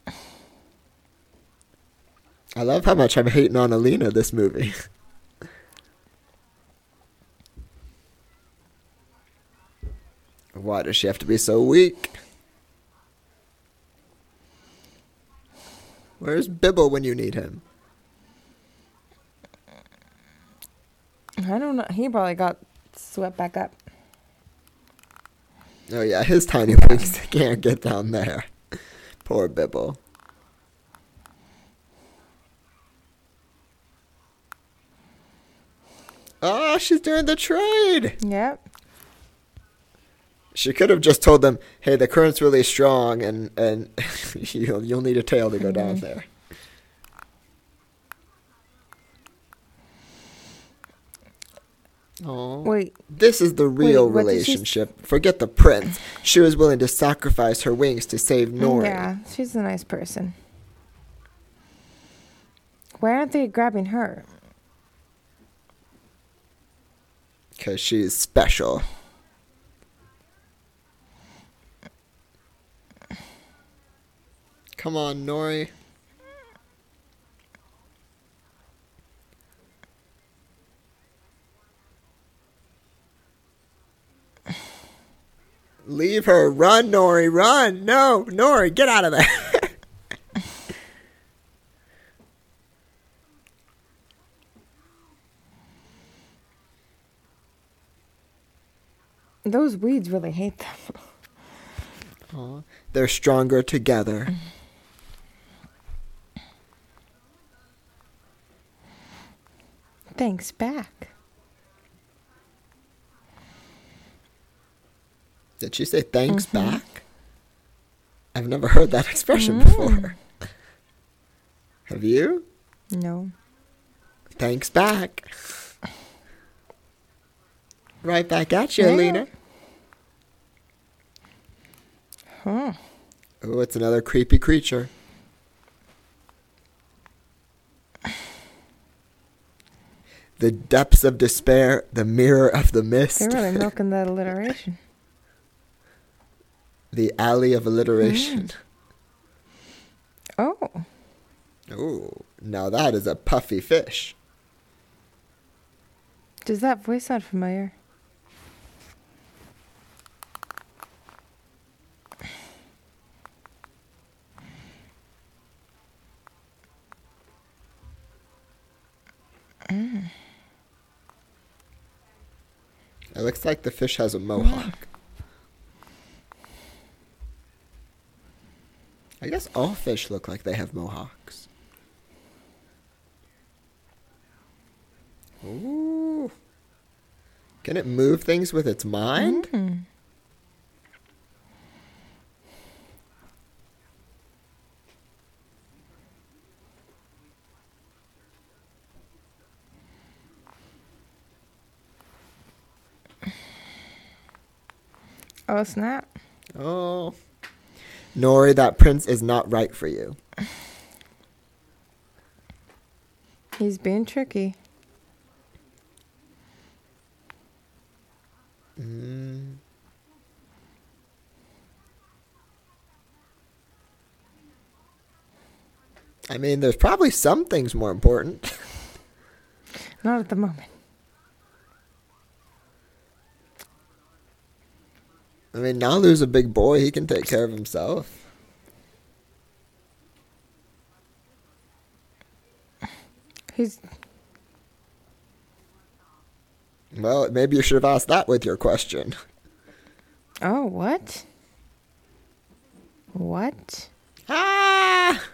I love how much I'm hating on Elina this movie. Why does she have to be so weak? Where's Bibble when you need him? I don't know. He probably got swept back up. Oh yeah, his tiny wings can't get down there. Poor Bibble. Oh, she's doing the trade. Yep. She could have just told them, "Hey, the current's really strong, and and you'll you'll need a tail to go down Mhm. there." Oh, Wait. this is the real what did she relationship. Forget the prince. She was willing to sacrifice her wings to save Nori. Yeah, she's a nice person. Why aren't they grabbing her? Because she's special. Come on, Nori. Leave her. Run, Nori. Run. No, Nori, get out of there. Those weeds really hate them. Aw, They're stronger together. Thanks back. Did she say thanks Mhm. back? I've never heard that expression Mm. before. Have you? No. Thanks back. Right back at you, Yeah. Elina. Huh. Oh, it's another creepy creature. The depths of despair, the mirror of the mist, They're really milking that alliteration. The alley of alliteration. Mm. Oh. Oh, now that is a puffy fish. Does that voice sound familiar? It looks like the fish has a mm. mohawk. I guess all fish look like they have mohawks. Ooh. Can it move things with its mind? Mm. Oh snap! Oh. Nori, that prince is not right for you. He's being tricky. Mm. I mean, there's probably some things more important. Not at the moment. I mean, Nalu's a big boy. He can take care of himself. He's Well, maybe you should have asked that with your question. oh what? What? Ah!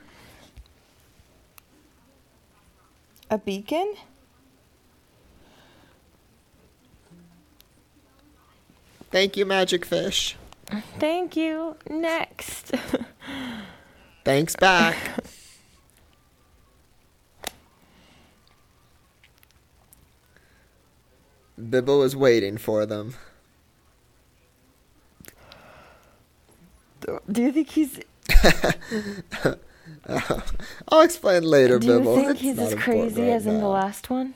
A beacon? Thank you, Magic Fish. Thank you. Next. Thanks back. Bibble is waiting for them. Do you think he's? I'll explain later, Bibble. do you think It's he's as crazy as in the last one?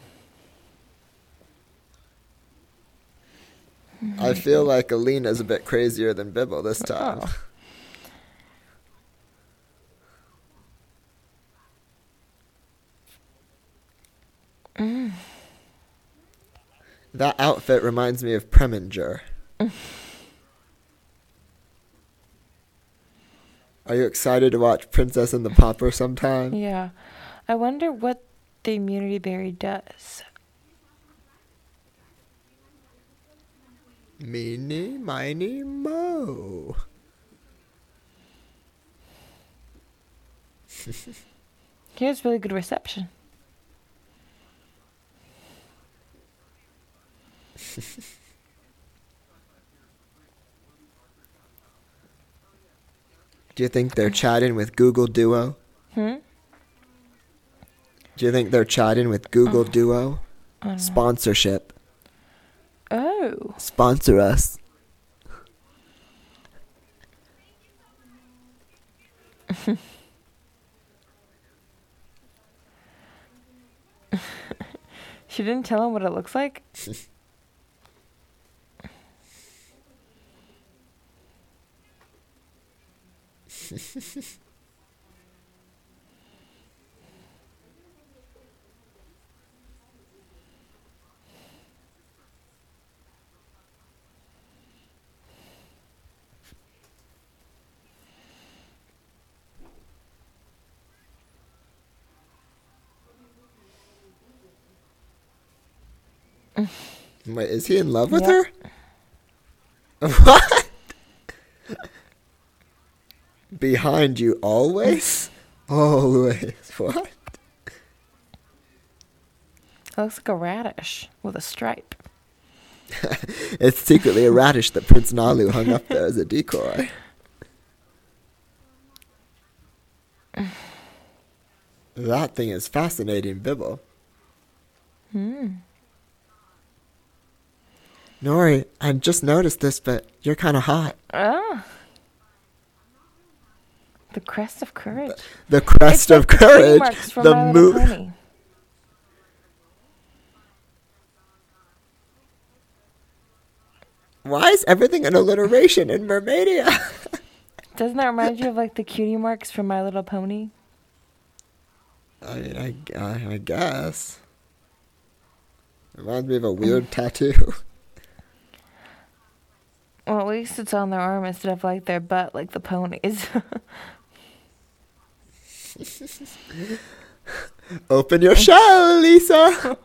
Mm-hmm. I feel like Elina's a bit crazier than Bibble this oh. time. Oh. That outfit reminds me of Preminger. Are you excited to watch Princess and the Pauper sometime? Yeah. I wonder what the immunity berry does. Meeny, miny, mo. Here's really good reception. Do you think they're chatting with Google Duo? Hmm? Do you think they're chatting with Google Duo? I know. Sponsorship. Oh. Sponsor us. She didn't tell him what it looks like? Wait, is he in love with Yep. her? What? Behind you always? always. What? It looks like a radish with a stripe. It's secretly a radish that Prince Nalu hung up there as a decoy. That thing is fascinating, Bibble. Hmm. Nori, I just noticed this, but you're kind of hot. Ah. The crest of courage. The crest It's of like the courage, the Little move. Why is everything an alliteration in Mermaidia? Doesn't that remind you of like the cutie marks from My Little Pony? I mean, I, I, I guess. Reminds me of a weird tattoo. Well, at least it's on their arm instead of like their butt, like the ponies. Open your shell, Lisa.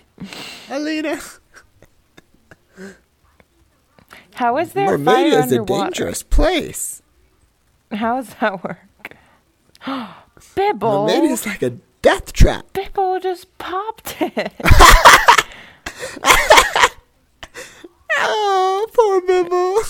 Elina. How is there fire Mermaidia is a dangerous place. How does that work? Bibble. Mermaidia is like a death trap. Bibble just popped it. Oh, poor Bibble.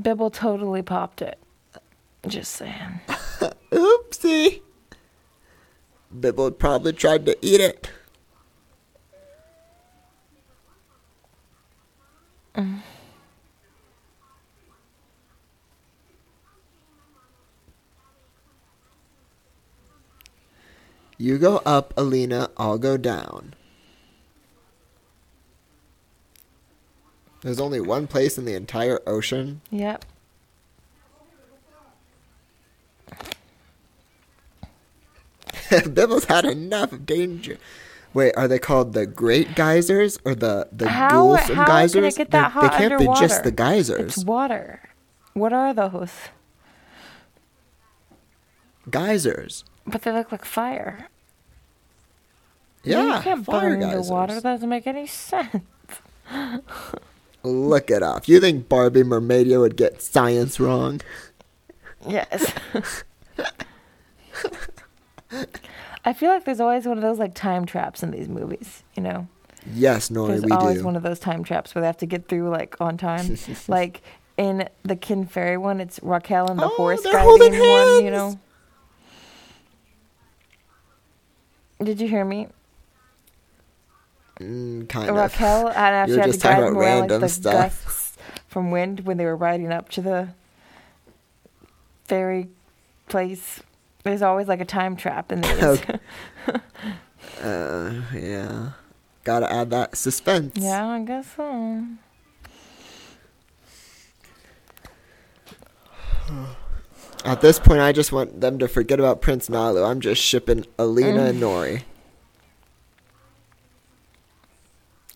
Bibble totally popped it. Just saying. Oopsie. Bibble probably tried to eat it. Mm. You go up, Elina. I'll go down. There's only one place in the entire ocean Yep. Bibble's had enough of danger. Wait, are they called the Great Geysers or the the How- Gulsum how can it Geysers? get They- that they, hot can't be just the geysers. It's water. What are those? geysers. But they look like fire. Yeah, you can't fire burn geysers. the water. That doesn't make any sense. Look it up. You think Barbie Mermaidia would get science wrong? Yes. I feel like there's always one of those like time traps in these movies, you know? Yes, Nori, There's we always do. one of those time traps where they have to get through like on time. like in the Kin Fairy one, it's Raquel and the Oh, horse they're holding one, you know? Did you hear me? Mm, kind of. Raquel and after You she were had to just talking about like random the stuff. gusts from wind when they were riding up to the fairy place. There's always like a time trap in these. Okay. Uh, yeah. Gotta add that suspense. yeah, I guess so. At this point, I just want them to forget about Prince Nalu. I'm just shipping Elina mm. and Nori.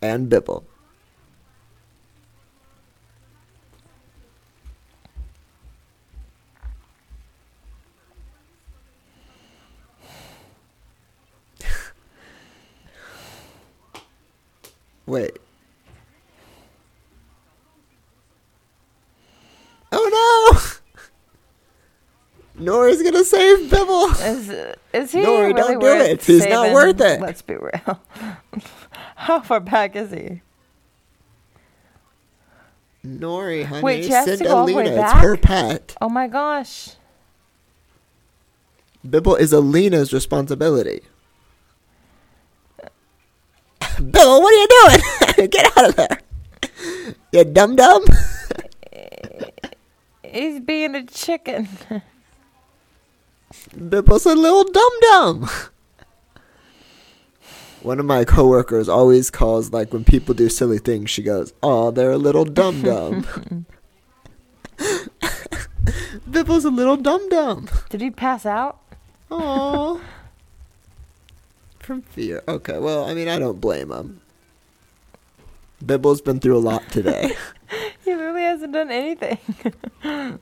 And Bibble. Wait. Oh no! Nori's gonna save Bibble! Is is he No, really don't do worth it. He's not worth it. Let's be real. How far back is he? Nori, honey. Wait, she has to send go all the way Elina. It's her pet. Oh my gosh. Bibble is Elina's responsibility. Bibble, what are you doing? Get out of there. You dumb dumb. He's being a chicken. Bibble's a little dum dum. One of my coworkers always calls like when people do silly things. She goes, "Oh, they're a little dum dum." Bibble's a little dum dum. Did he pass out? Oh. From fear. Okay, well, I mean, I don't blame him. Bibble's been through a lot today. He really hasn't done anything.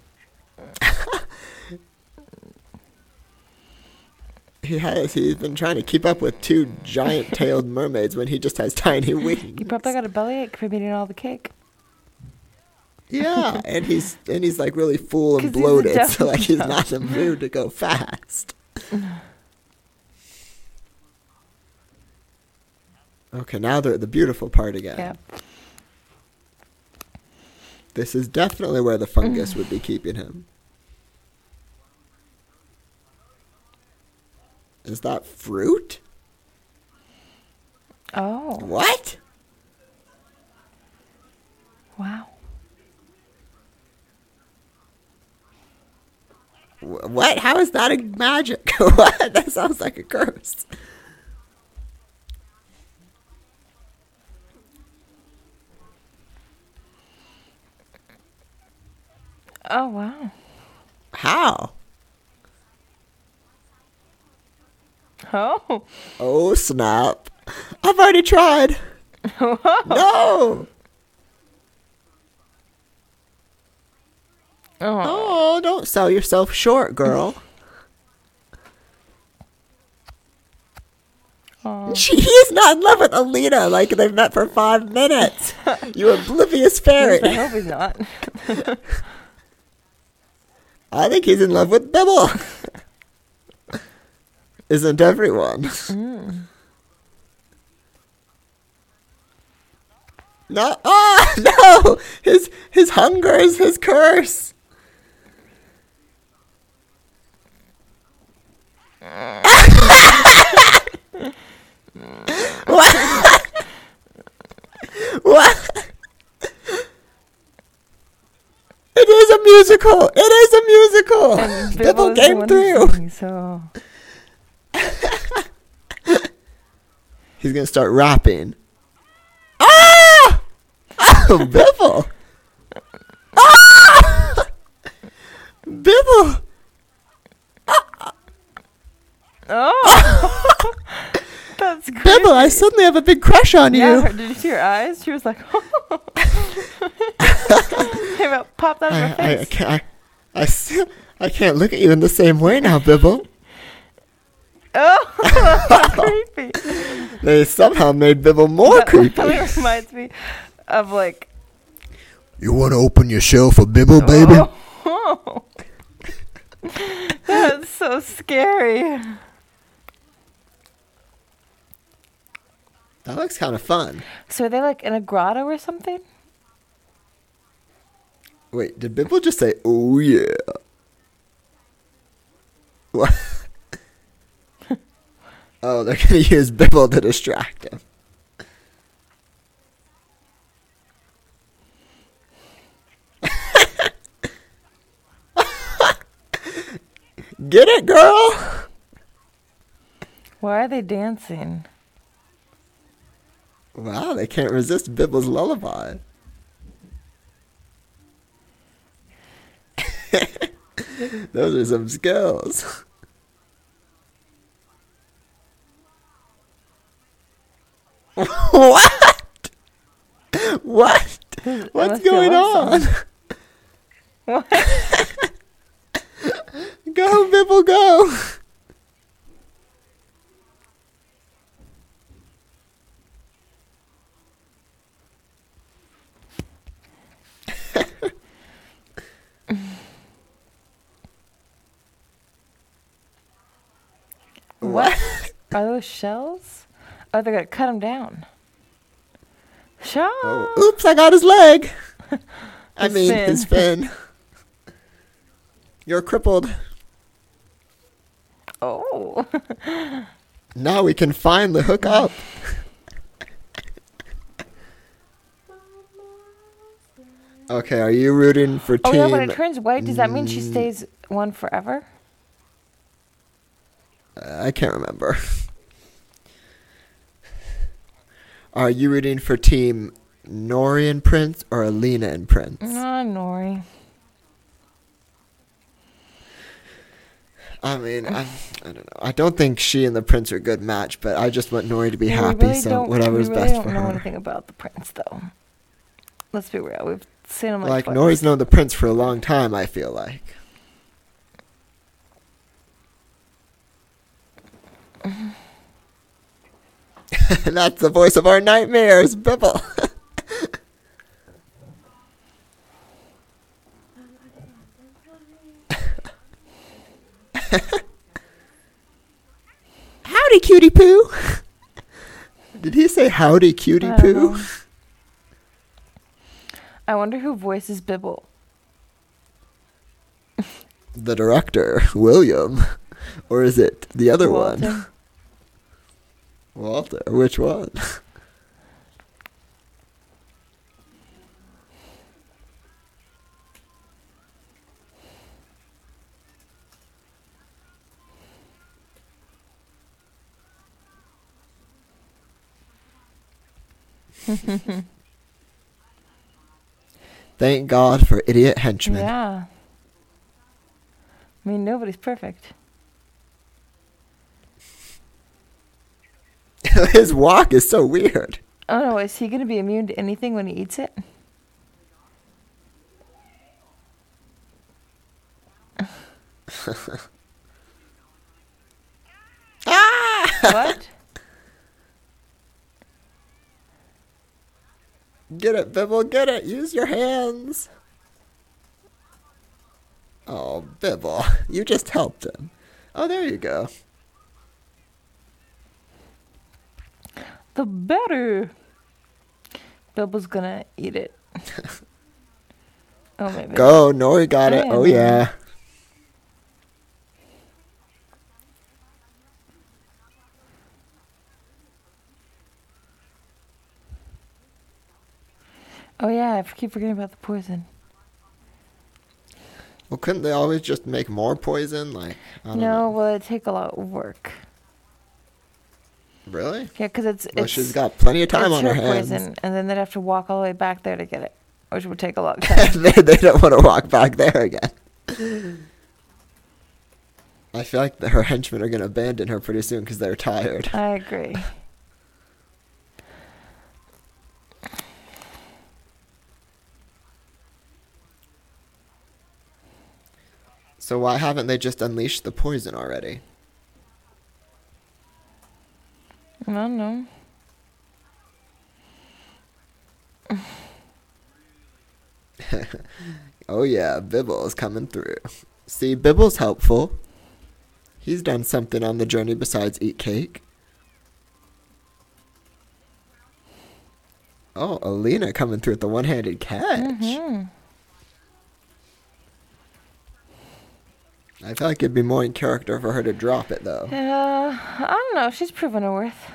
he has. He's been trying to keep up with two giant-tailed mermaids when he just has tiny wings. He probably got a bellyache from eating all the cake. Yeah, and he's and he's like really full and bloated, so like he's not in the mood to go fast. Okay, now they're at the beautiful part again. Yeah. This is definitely where the fungus would be keeping him. Is that fruit? Oh, What? wow. Wh- What? How is that a magic? what? That sounds like a curse. Oh, wow. How? Oh. Oh snap! I've already tried. no! Oh. Oh, don't sell yourself short, girl. oh. She is not in love with Elina like they've met for five minutes. You oblivious fairy. I hope he's not. I think he's in love with Bibble. Isn't everyone? No, ah, no! His his hunger is his curse. what? what? It is a musical. It is a musical. Bibble's came through. So He's gonna start rapping. Ah! Oh, Bibble! Ah! Bibble! Oh, that's crazy. Bibble, I suddenly have a big crush on Yeah, you. her, did you see her eyes? She was like, Hey, about popped out of her I, I, I can't. I, I, I can't look at you in the same way now, Bibble. Oh, creepy. They somehow made Bibble more That creepy. really reminds me of like, You want to open your shell for Bibble, baby? oh, that's so scary. That looks kind of fun. So are they like in a grotto or something? Wait, did Bibble just say, "Oh yeah"? What? Oh, they're gonna use Bibble to distract him. Get it, girl? Why are they dancing? Wow, they can't resist Bibble's lullaby. Those are some skills. What? What? What's going on? What? Go, Bibble, go! What? Are those shells? Oh, they're gonna cut him down. Shaw. Oh, oops, I got his leg. I mean, fin. his fin. You're crippled. Oh. Now we can finally hook up. Okay, are you rooting for Oh team? yeah, when it turns white, does that mean she stays one forever? Uh, I can't remember. Are you rooting for team Nori and Prince or Elina and Prince? Ah, Nori. I mean, I, I don't know. I don't think she and the Prince are a good match, but I just want Nori to be We happy. really so whatever's really best don't know anything about the prince, though. Let's be real. We've seen him like, Like. Nori's known the Prince for a long time. I feel like. that's the voice of our nightmares, Bibble. Howdy, cutie poo. Did he say howdy, cutie I poo? know. I wonder who voices Bibble. The director, William, or is it the other one? Walter. Which one? Thank God for idiot henchmen. Yeah. I mean, nobody's perfect. His walk is so weird. Oh no, is he gonna be immune to anything when he eats it? Ah! what? Get it, Bibble, get it. Use your hands. Oh, Bibble, you just helped him. Oh, there you go. The better. Bibble's gonna eat it. oh maybe. Go, Nori got it. Oh, oh yeah. Oh yeah, I keep forgetting about the poison. Well, couldn't they always just make more poison? Like, I don't No, know. well, it take a lot of work. Really? Yeah, because it's Well, it's she's got plenty of time on her her hands. poison, and then they'd have to walk all the way back there to get it, which would take a long time. they, they don't want to walk back there again. I feel like the, her henchmen are going to abandon her pretty soon because they're tired. I agree. So why haven't they just unleashed the poison already? I don't know. Oh yeah, Bibble is coming through. See, Bibble's helpful. He's done something on the journey besides eat cake. Oh, Elina coming through with the one-handed catch. hmm I feel like it'd be more in character for her to drop it though. Uh, I don't know. She's proven her worth.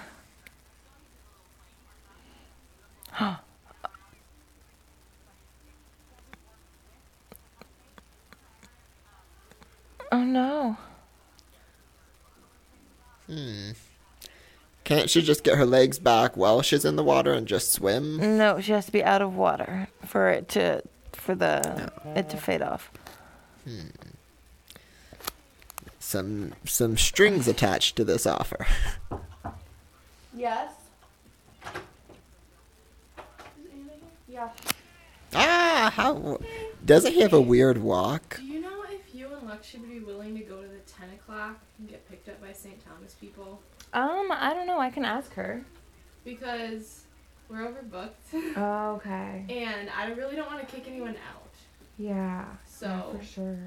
No. Hmm. Can't she just get her legs back while she's in the water and just swim? No, she has to be out of water for it to for the it to fade off. some some strings attached to this offer. Yes. Yeah. Ah, how doesn't he have a weird walk? Do you know if you and Lexi would be willing to go to the 10 o'clock and get picked up by St. Thomas people? Um, I don't know. I can ask her. Because we're overbooked. Oh, okay. and I really don't want to kick anyone out. Yeah. So, yeah, for sure.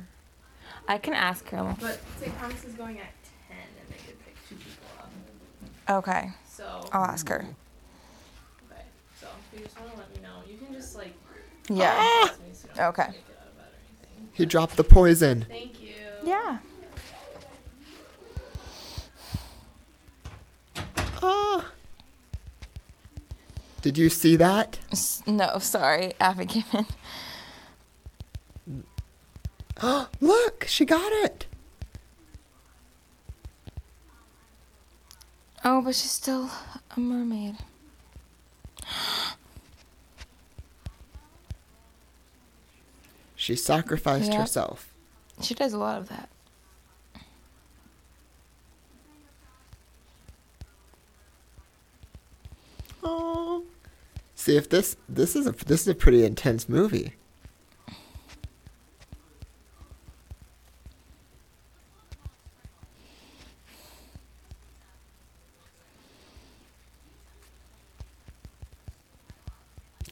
I can ask her. but St. Thomas is going at 10 and they could pick two people up. Okay. So, I'll ask her. okay. So, if you just want to let me know, you can just like Yeah. text me so you don't have to Okay. kick it out about it or anything. He dropped the poison. Thank you. Yeah. Ah. Did you see that? S- No, sorry. Abby came in. Look, she got it. Oh, but she's still a mermaid. She sacrificed Yep. herself. She does a lot of that. Oh. See if this this is a this is a pretty intense movie.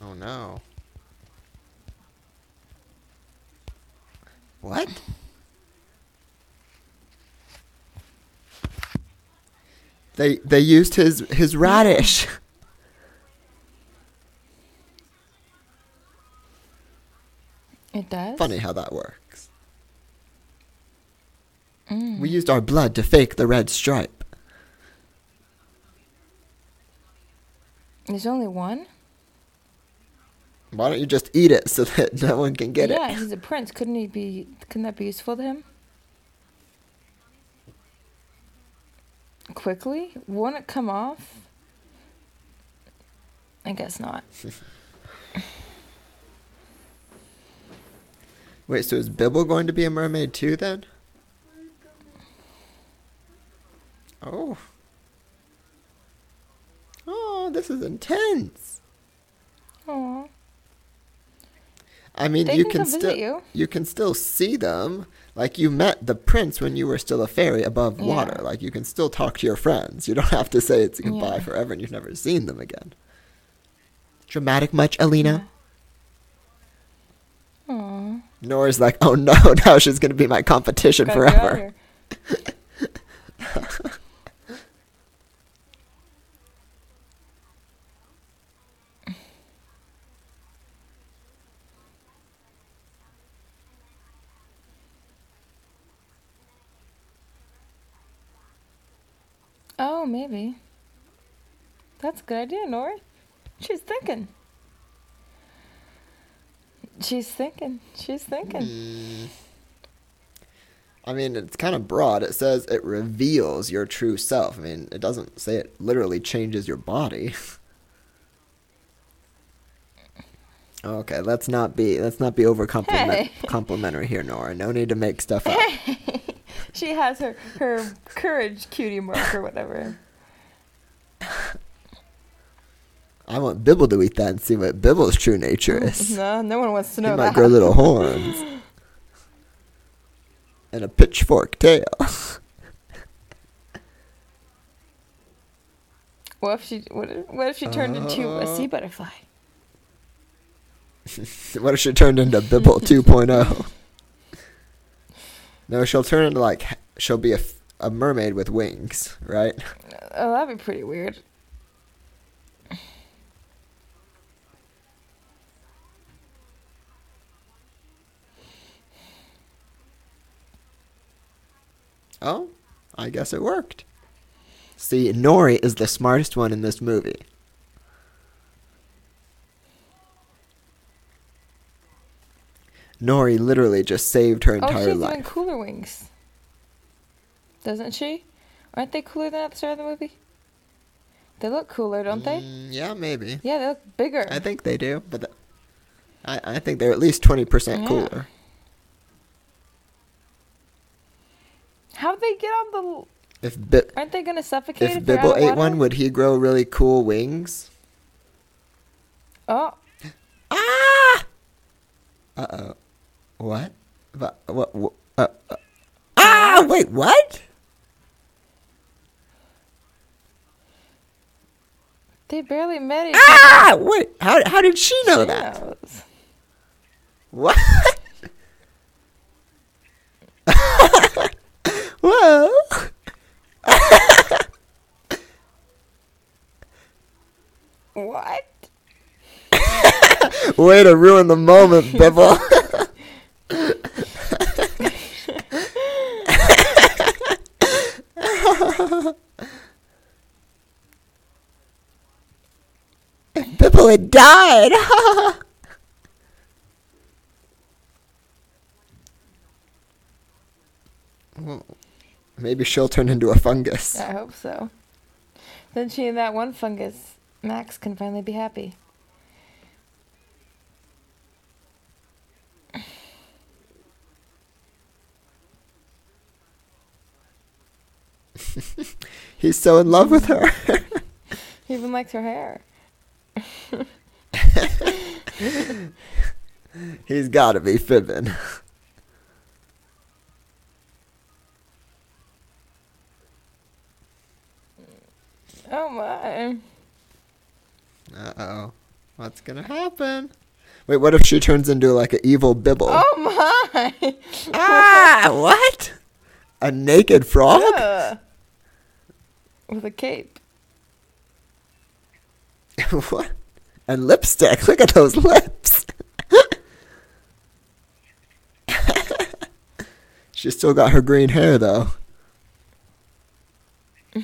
Oh no. What? They they used his his radish. It does? Funny how that works. Mm. We used our blood to fake the red stripe. There's only one? Why don't you just eat it so that no one can get yeah, it? Yeah, he's a prince. Couldn't he be couldn't that be useful to him? Quickly? Won't it come off? I guess not. Wait, so is Bibble going to be a mermaid too then? Oh. Oh, this is intense. Aw. I mean, They you can can still you. can still see them. Like you met the prince when you were still a fairy above Yeah. water. Like you can still talk to your friends. You don't have to say it's goodbye Yeah. forever and you've never seen them again. Dramatic much, Elina? Aw. Nora's like, oh no, now she's gonna be my competition Gotta get out of forever. Oh, maybe. That's a good idea, Nora. She's thinking. She's thinking. She's thinking. Mm. I mean, it's kind of broad. It says it reveals your true self. I mean, it doesn't say it literally changes your body. okay, let's not be let's not be over Hey. complimentary here, Nora. No need to make stuff up. She has her her courage cutie mark or whatever. I want Bibble to eat that and see what Bibble's true nature is. No, no one wants to know. He know might that. grow little horns and a pitchfork tail. What if she what if, what if she turned into a Uh. sea butterfly? what if she turned into Bibble 2.0? No, she'll turn into like she'll be a, a mermaid with wings, right? Oh, that'd be pretty weird. Oh, I guess it worked. See, Nori is the smartest one in this movie. Nori literally just saved her Oh, entire has even life. cooler wings. Doesn't she? Aren't they cooler than at the start of the movie? They look cooler, don't they? Mm, yeah, maybe. Yeah, they look bigger. I think they do, but th- I I think they're at least twenty percent Yeah. cooler. How'd they get on the? If Bi- Aren't they gonna suffocate if if Bibble ate water? one, would he grow really cool wings? Oh, Ah! Uh oh. What? But what? what uh, uh, ah! Wait, what? they barely met each Ah! Wait. How how did she know other. that? Knows. What? Whoa. What? Way to ruin the moment, Bibble. Bibble had died. Well, Maybe she'll turn into a fungus. I hope so. Then she and that one fungus, Max, can finally be happy. He's so in love with her. He even likes her hair. He's gotta be fibbing. Oh my. Uh oh. What's gonna happen? Wait, what if she turns into like an evil Bibble? Oh my. Ah, what? A naked frog? Ugh. With a cape. what? And lipstick. Look at those lips. She's still got her green hair though.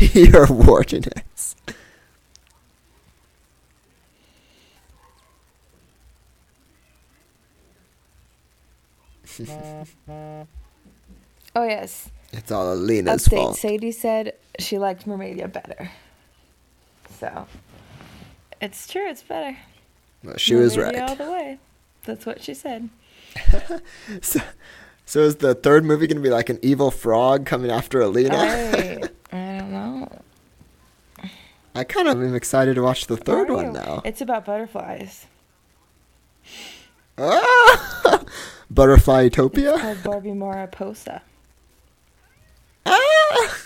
You're wardiness. Oh yes. It's all Elina's Update. fault. Sadie said she liked Mermaidia better. So it's true. It's better. Well, she was right. all the way. That's what she said. So, so is the third movie going to be like an evil frog coming after Elina? I, I don't know. I kind of am excited to watch the third one you? now. It's about butterflies. Ah! Butterfly Utopia? Called Barbie Mariposa. Ah!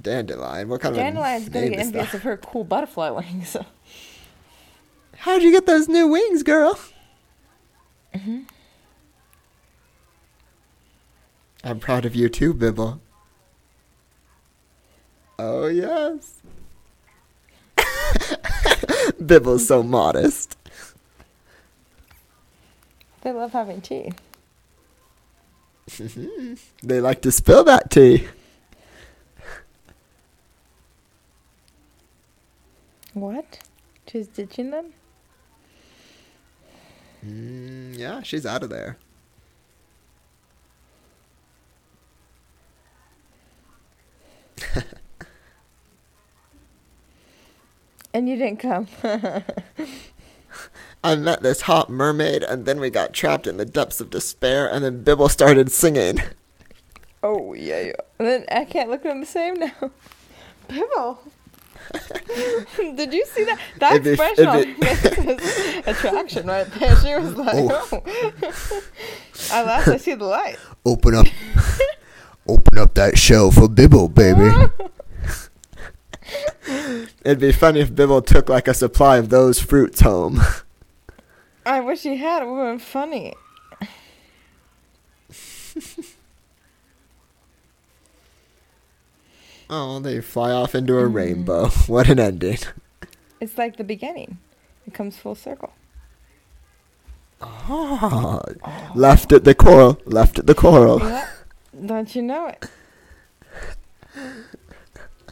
Dandelion? What kind Dandelion's of gonna name get envious of her cool butterfly wings. How'd you get those new wings, girl? Mm-hmm. I'm proud of you too, Bibble. Oh, yes. Bibble's so modest. they love having tea. They like to spill that tea. What? She's ditching them? Mm, yeah, she's out of there. And you didn't come. I met this hot mermaid, and then we got trapped in the depths of despair, and then Bibble started singing. oh, yeah, yeah. And then I can't look at them the same now. Bibble. Did you see that? That If it- expression on if her face was attraction right there. She was like, oh. At last I see the light. Open up, open up that shell for Bibble, baby. It'd be funny if Bibble took like a supply of those fruits home. I wish he had. It would have been funny. Oh, they fly off into a rainbow. What an ending. It's like the beginning. It comes full circle. Oh, left at the coral, left at the coral. Yeah. Don't you know it?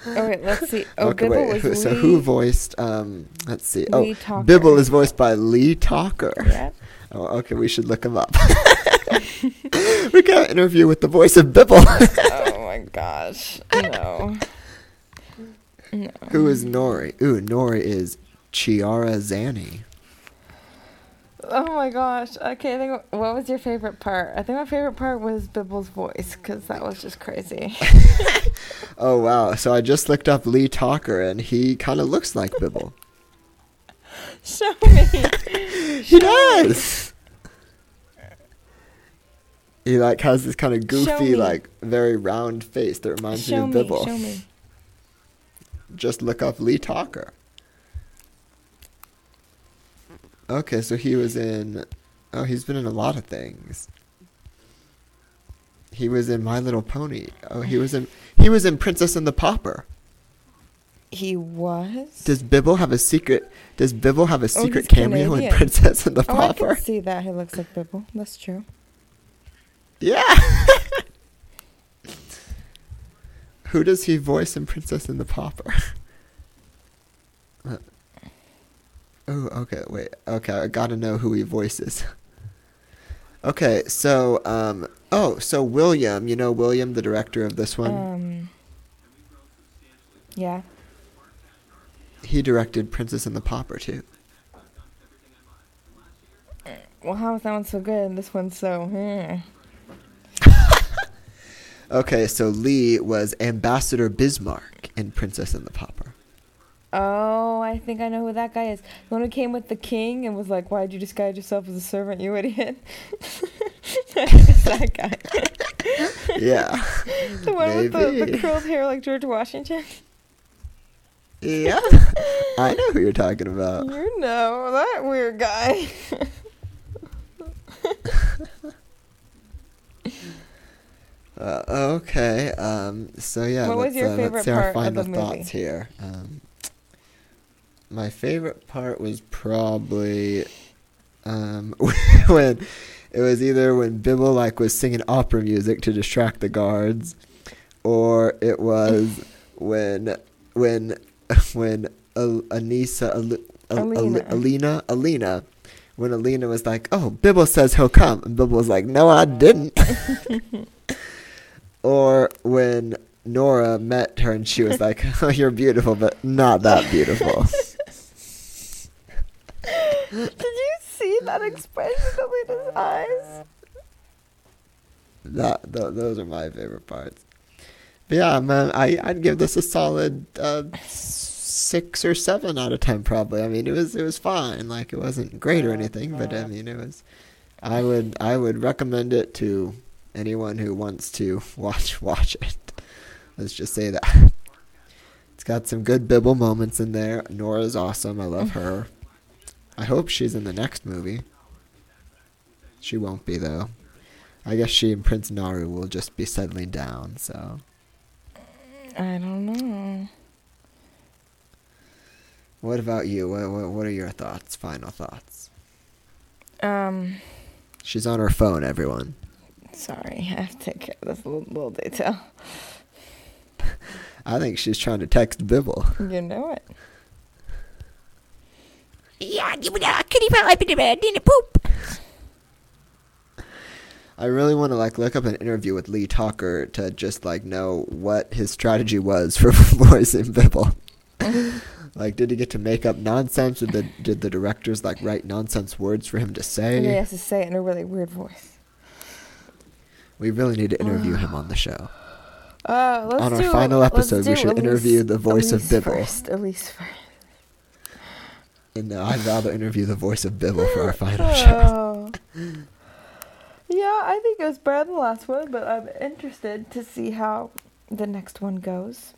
Oh wait, let's see. Oh, okay, Bibble wait. was So Lee- who voiced? Um, let's see. Lee oh, Tockar. Bibble is voiced by Lee Tockar. Yeah. Oh, okay. We should look him up. we got an interview with the voice of Bibble. oh my gosh. No. No. Who is Nori? Ooh, Nori is Chiara Zanni. Oh my gosh. Okay, I think what was your favorite part? I think my favorite part was Bibble's voice because that was just crazy. Oh wow! So I just looked up Lee Tockar, and he kind of looks like Bibble. Show me. he does. He like has this kind of goofy, like very round face that reminds Show me of Bibble. Show me. Just look up Lee Tockar. Okay, so he was in. Oh, he's been in a lot of things. He was in My Little Pony. Oh, he was in. He was in Princess and the Pauper. He was. Does Bibble have a secret? Does Bibble have a Oh, secret he's cameo in Princess and the oh, I can see that. He looks like Bibble. That's true. Yeah. Who does he voice in Princess and the Pauper? Oh, okay. Wait. Okay, I gotta know who he voices. Okay, so um, oh, so William, you know William, the director of this one, Um. Yeah. He directed Princess and the Pauper too. Well, how is that one so good and this one's so? Hmm. Okay, so Lee was Ambassador Bismarck in Princess and the Pauper. Oh, I think I know who that guy is. The one who came with the king and was like, "Why'd you disguise yourself as a servant, you idiot?" I think it's that guy. Yeah. the one with the, the curled hair like George Washington. Yeah. I know who you're talking about. You know that weird guy. Uh, okay. Um, so yeah, What was let's, your uh, favorite let's say our part of final the movie? thoughts here. Um, my favorite part was probably um, when it was either when Bibble like was singing opera music to distract the guards, or it was when when when Al- Anissa Al- Al- Elina. Elina Elina when Elina was like, "Oh, Bibble says he'll come," and Bibble was like, "No, I didn't." or when Nori met her and she was like, "Oh, you're beautiful, but not that beautiful." Did you see that expression in Lena's eyes? that th- those are my favorite parts. But yeah, man, I I'd give this a solid uh, six or seven out of ten, probably. I mean, it was it was fine. Like it wasn't great or anything, but I mean, it was. I would I would recommend it to anyone who wants to watch watch it. Let's just say that. It's got some good Bibble moments in there. Nori's awesome. I love her. I hope she's in the next movie. She won't be though. I guess she and Prince Nalu will just be settling down, so. I don't know. What about you? What, what, what are your thoughts? Final thoughts? Um, She's on her phone, everyone. sorry, I have to take care of this little, little detail. I think she's trying to text Bibble. You know it. Yeah, you would, kitty fell up in the bed in a poop. I really want to like look up an interview with Lee Tockar to just like know what his strategy was for voicing Bibble. like, did he get to make up nonsense, or did, did the directors like write nonsense words for him to say? And he has to say it in a really weird voice. We really need to interview him on the show. Uh, let's On our final episode, we should Elise- interview the voice of Elise Bibble. First, Elise first. And uh, I'd rather interview the voice of Bibble for our final show. Yeah, I think it was better than the last one, but I'm interested to see how the next one goes.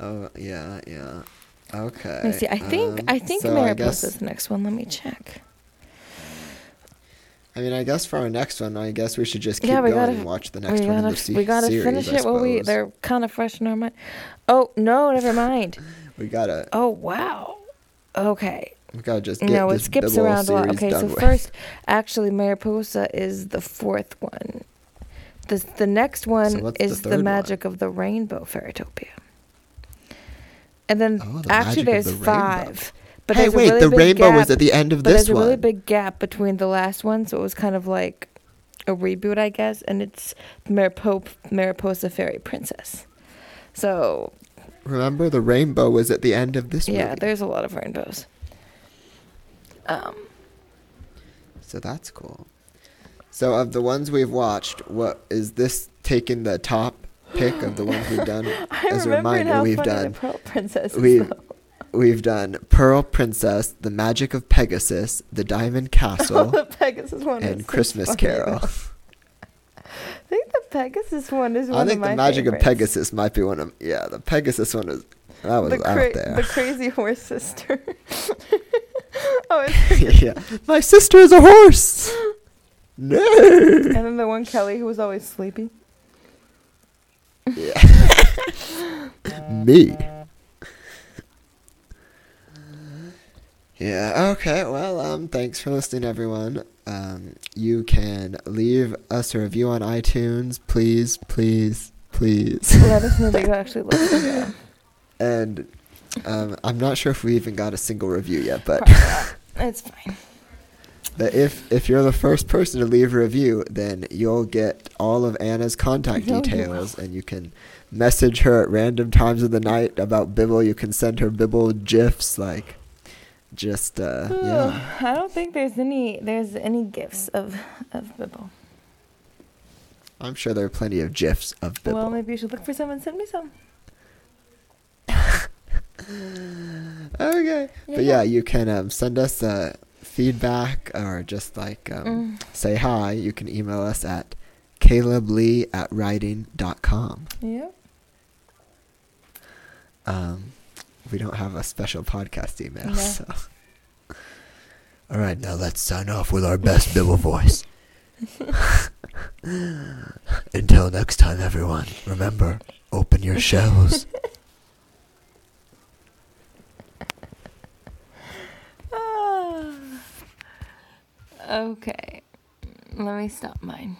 Oh yeah, yeah. Okay. Let me see. I think um, I think so I Mariposa guess is the next one. Let me check. I mean, I guess for our next one, I guess we should just keep Yeah, going gotta- and watch the next we one in gotta the se- we gotta series. finish I it while we suppose. they're kind of fresh in our mind. Oh no, never mind. we gotta Oh wow. Okay. We gotta just get No, it skips around a lot. Okay, so with. first, actually, Mariposa is the fourth one. The the next one the is the, one? magic of the rainbow Fairytopia. And then Oh, the actually, there's the Rainbow. five. But hey, there's a wait, really the rainbow was at the end of but this there's a really big gap between the last one, so it was kind of like a reboot, I guess. And it's Maripo- Mariposa Fairy Princess. So Remember, the rainbow was at the end of this one. yeah, movie. there's a lot of rainbows. Um, So that's cool. So of the ones we've watched, what is this taking the top pick of the ones we've done? As a reminder, we've done Pearl Princess is. we though. we've done Pearl Princess, The Magic of Pegasus, The Diamond Castle, the Pegasus one and Christmas funny, Carol. I think the Pegasus one is one I think The Magic favorites. of Pegasus might be one of yeah, the Pegasus one is that was the, out there. the crazy horse sister. Oh, yeah. My sister is a horse. No. and then the one Kelly who was always sleepy. Yeah. Me. Yeah, okay. Well, um thanks for listening everyone. Um you can leave us a review on iTunes, please, please, please. Let us know that you actually listen. and um I'm not sure if we even got a single review yet, but. It's fine. But if if you're the first person to leave a review, then you'll get all of Anna's contact No, you details, and you can message her at random times of the night about Bibble. You can send her Bibble gifs, like just uh, yeah. I don't think there's any there's any gifs of of Bibble. I'm sure there are plenty of gifs of Bibble. Well, maybe you should look for some and send me some. okay, Yeah, but yeah, yeah. you can um, send us uh, feedback or just like um, Mm. say hi. You can email us at Caleb Lee at writing.com. Yep. Um, we don't have a special podcast email, No. so. All right, now let's sign off with our best Bibble voice. Until next time, everyone, remember, open your shells. okay. Let me stop mine.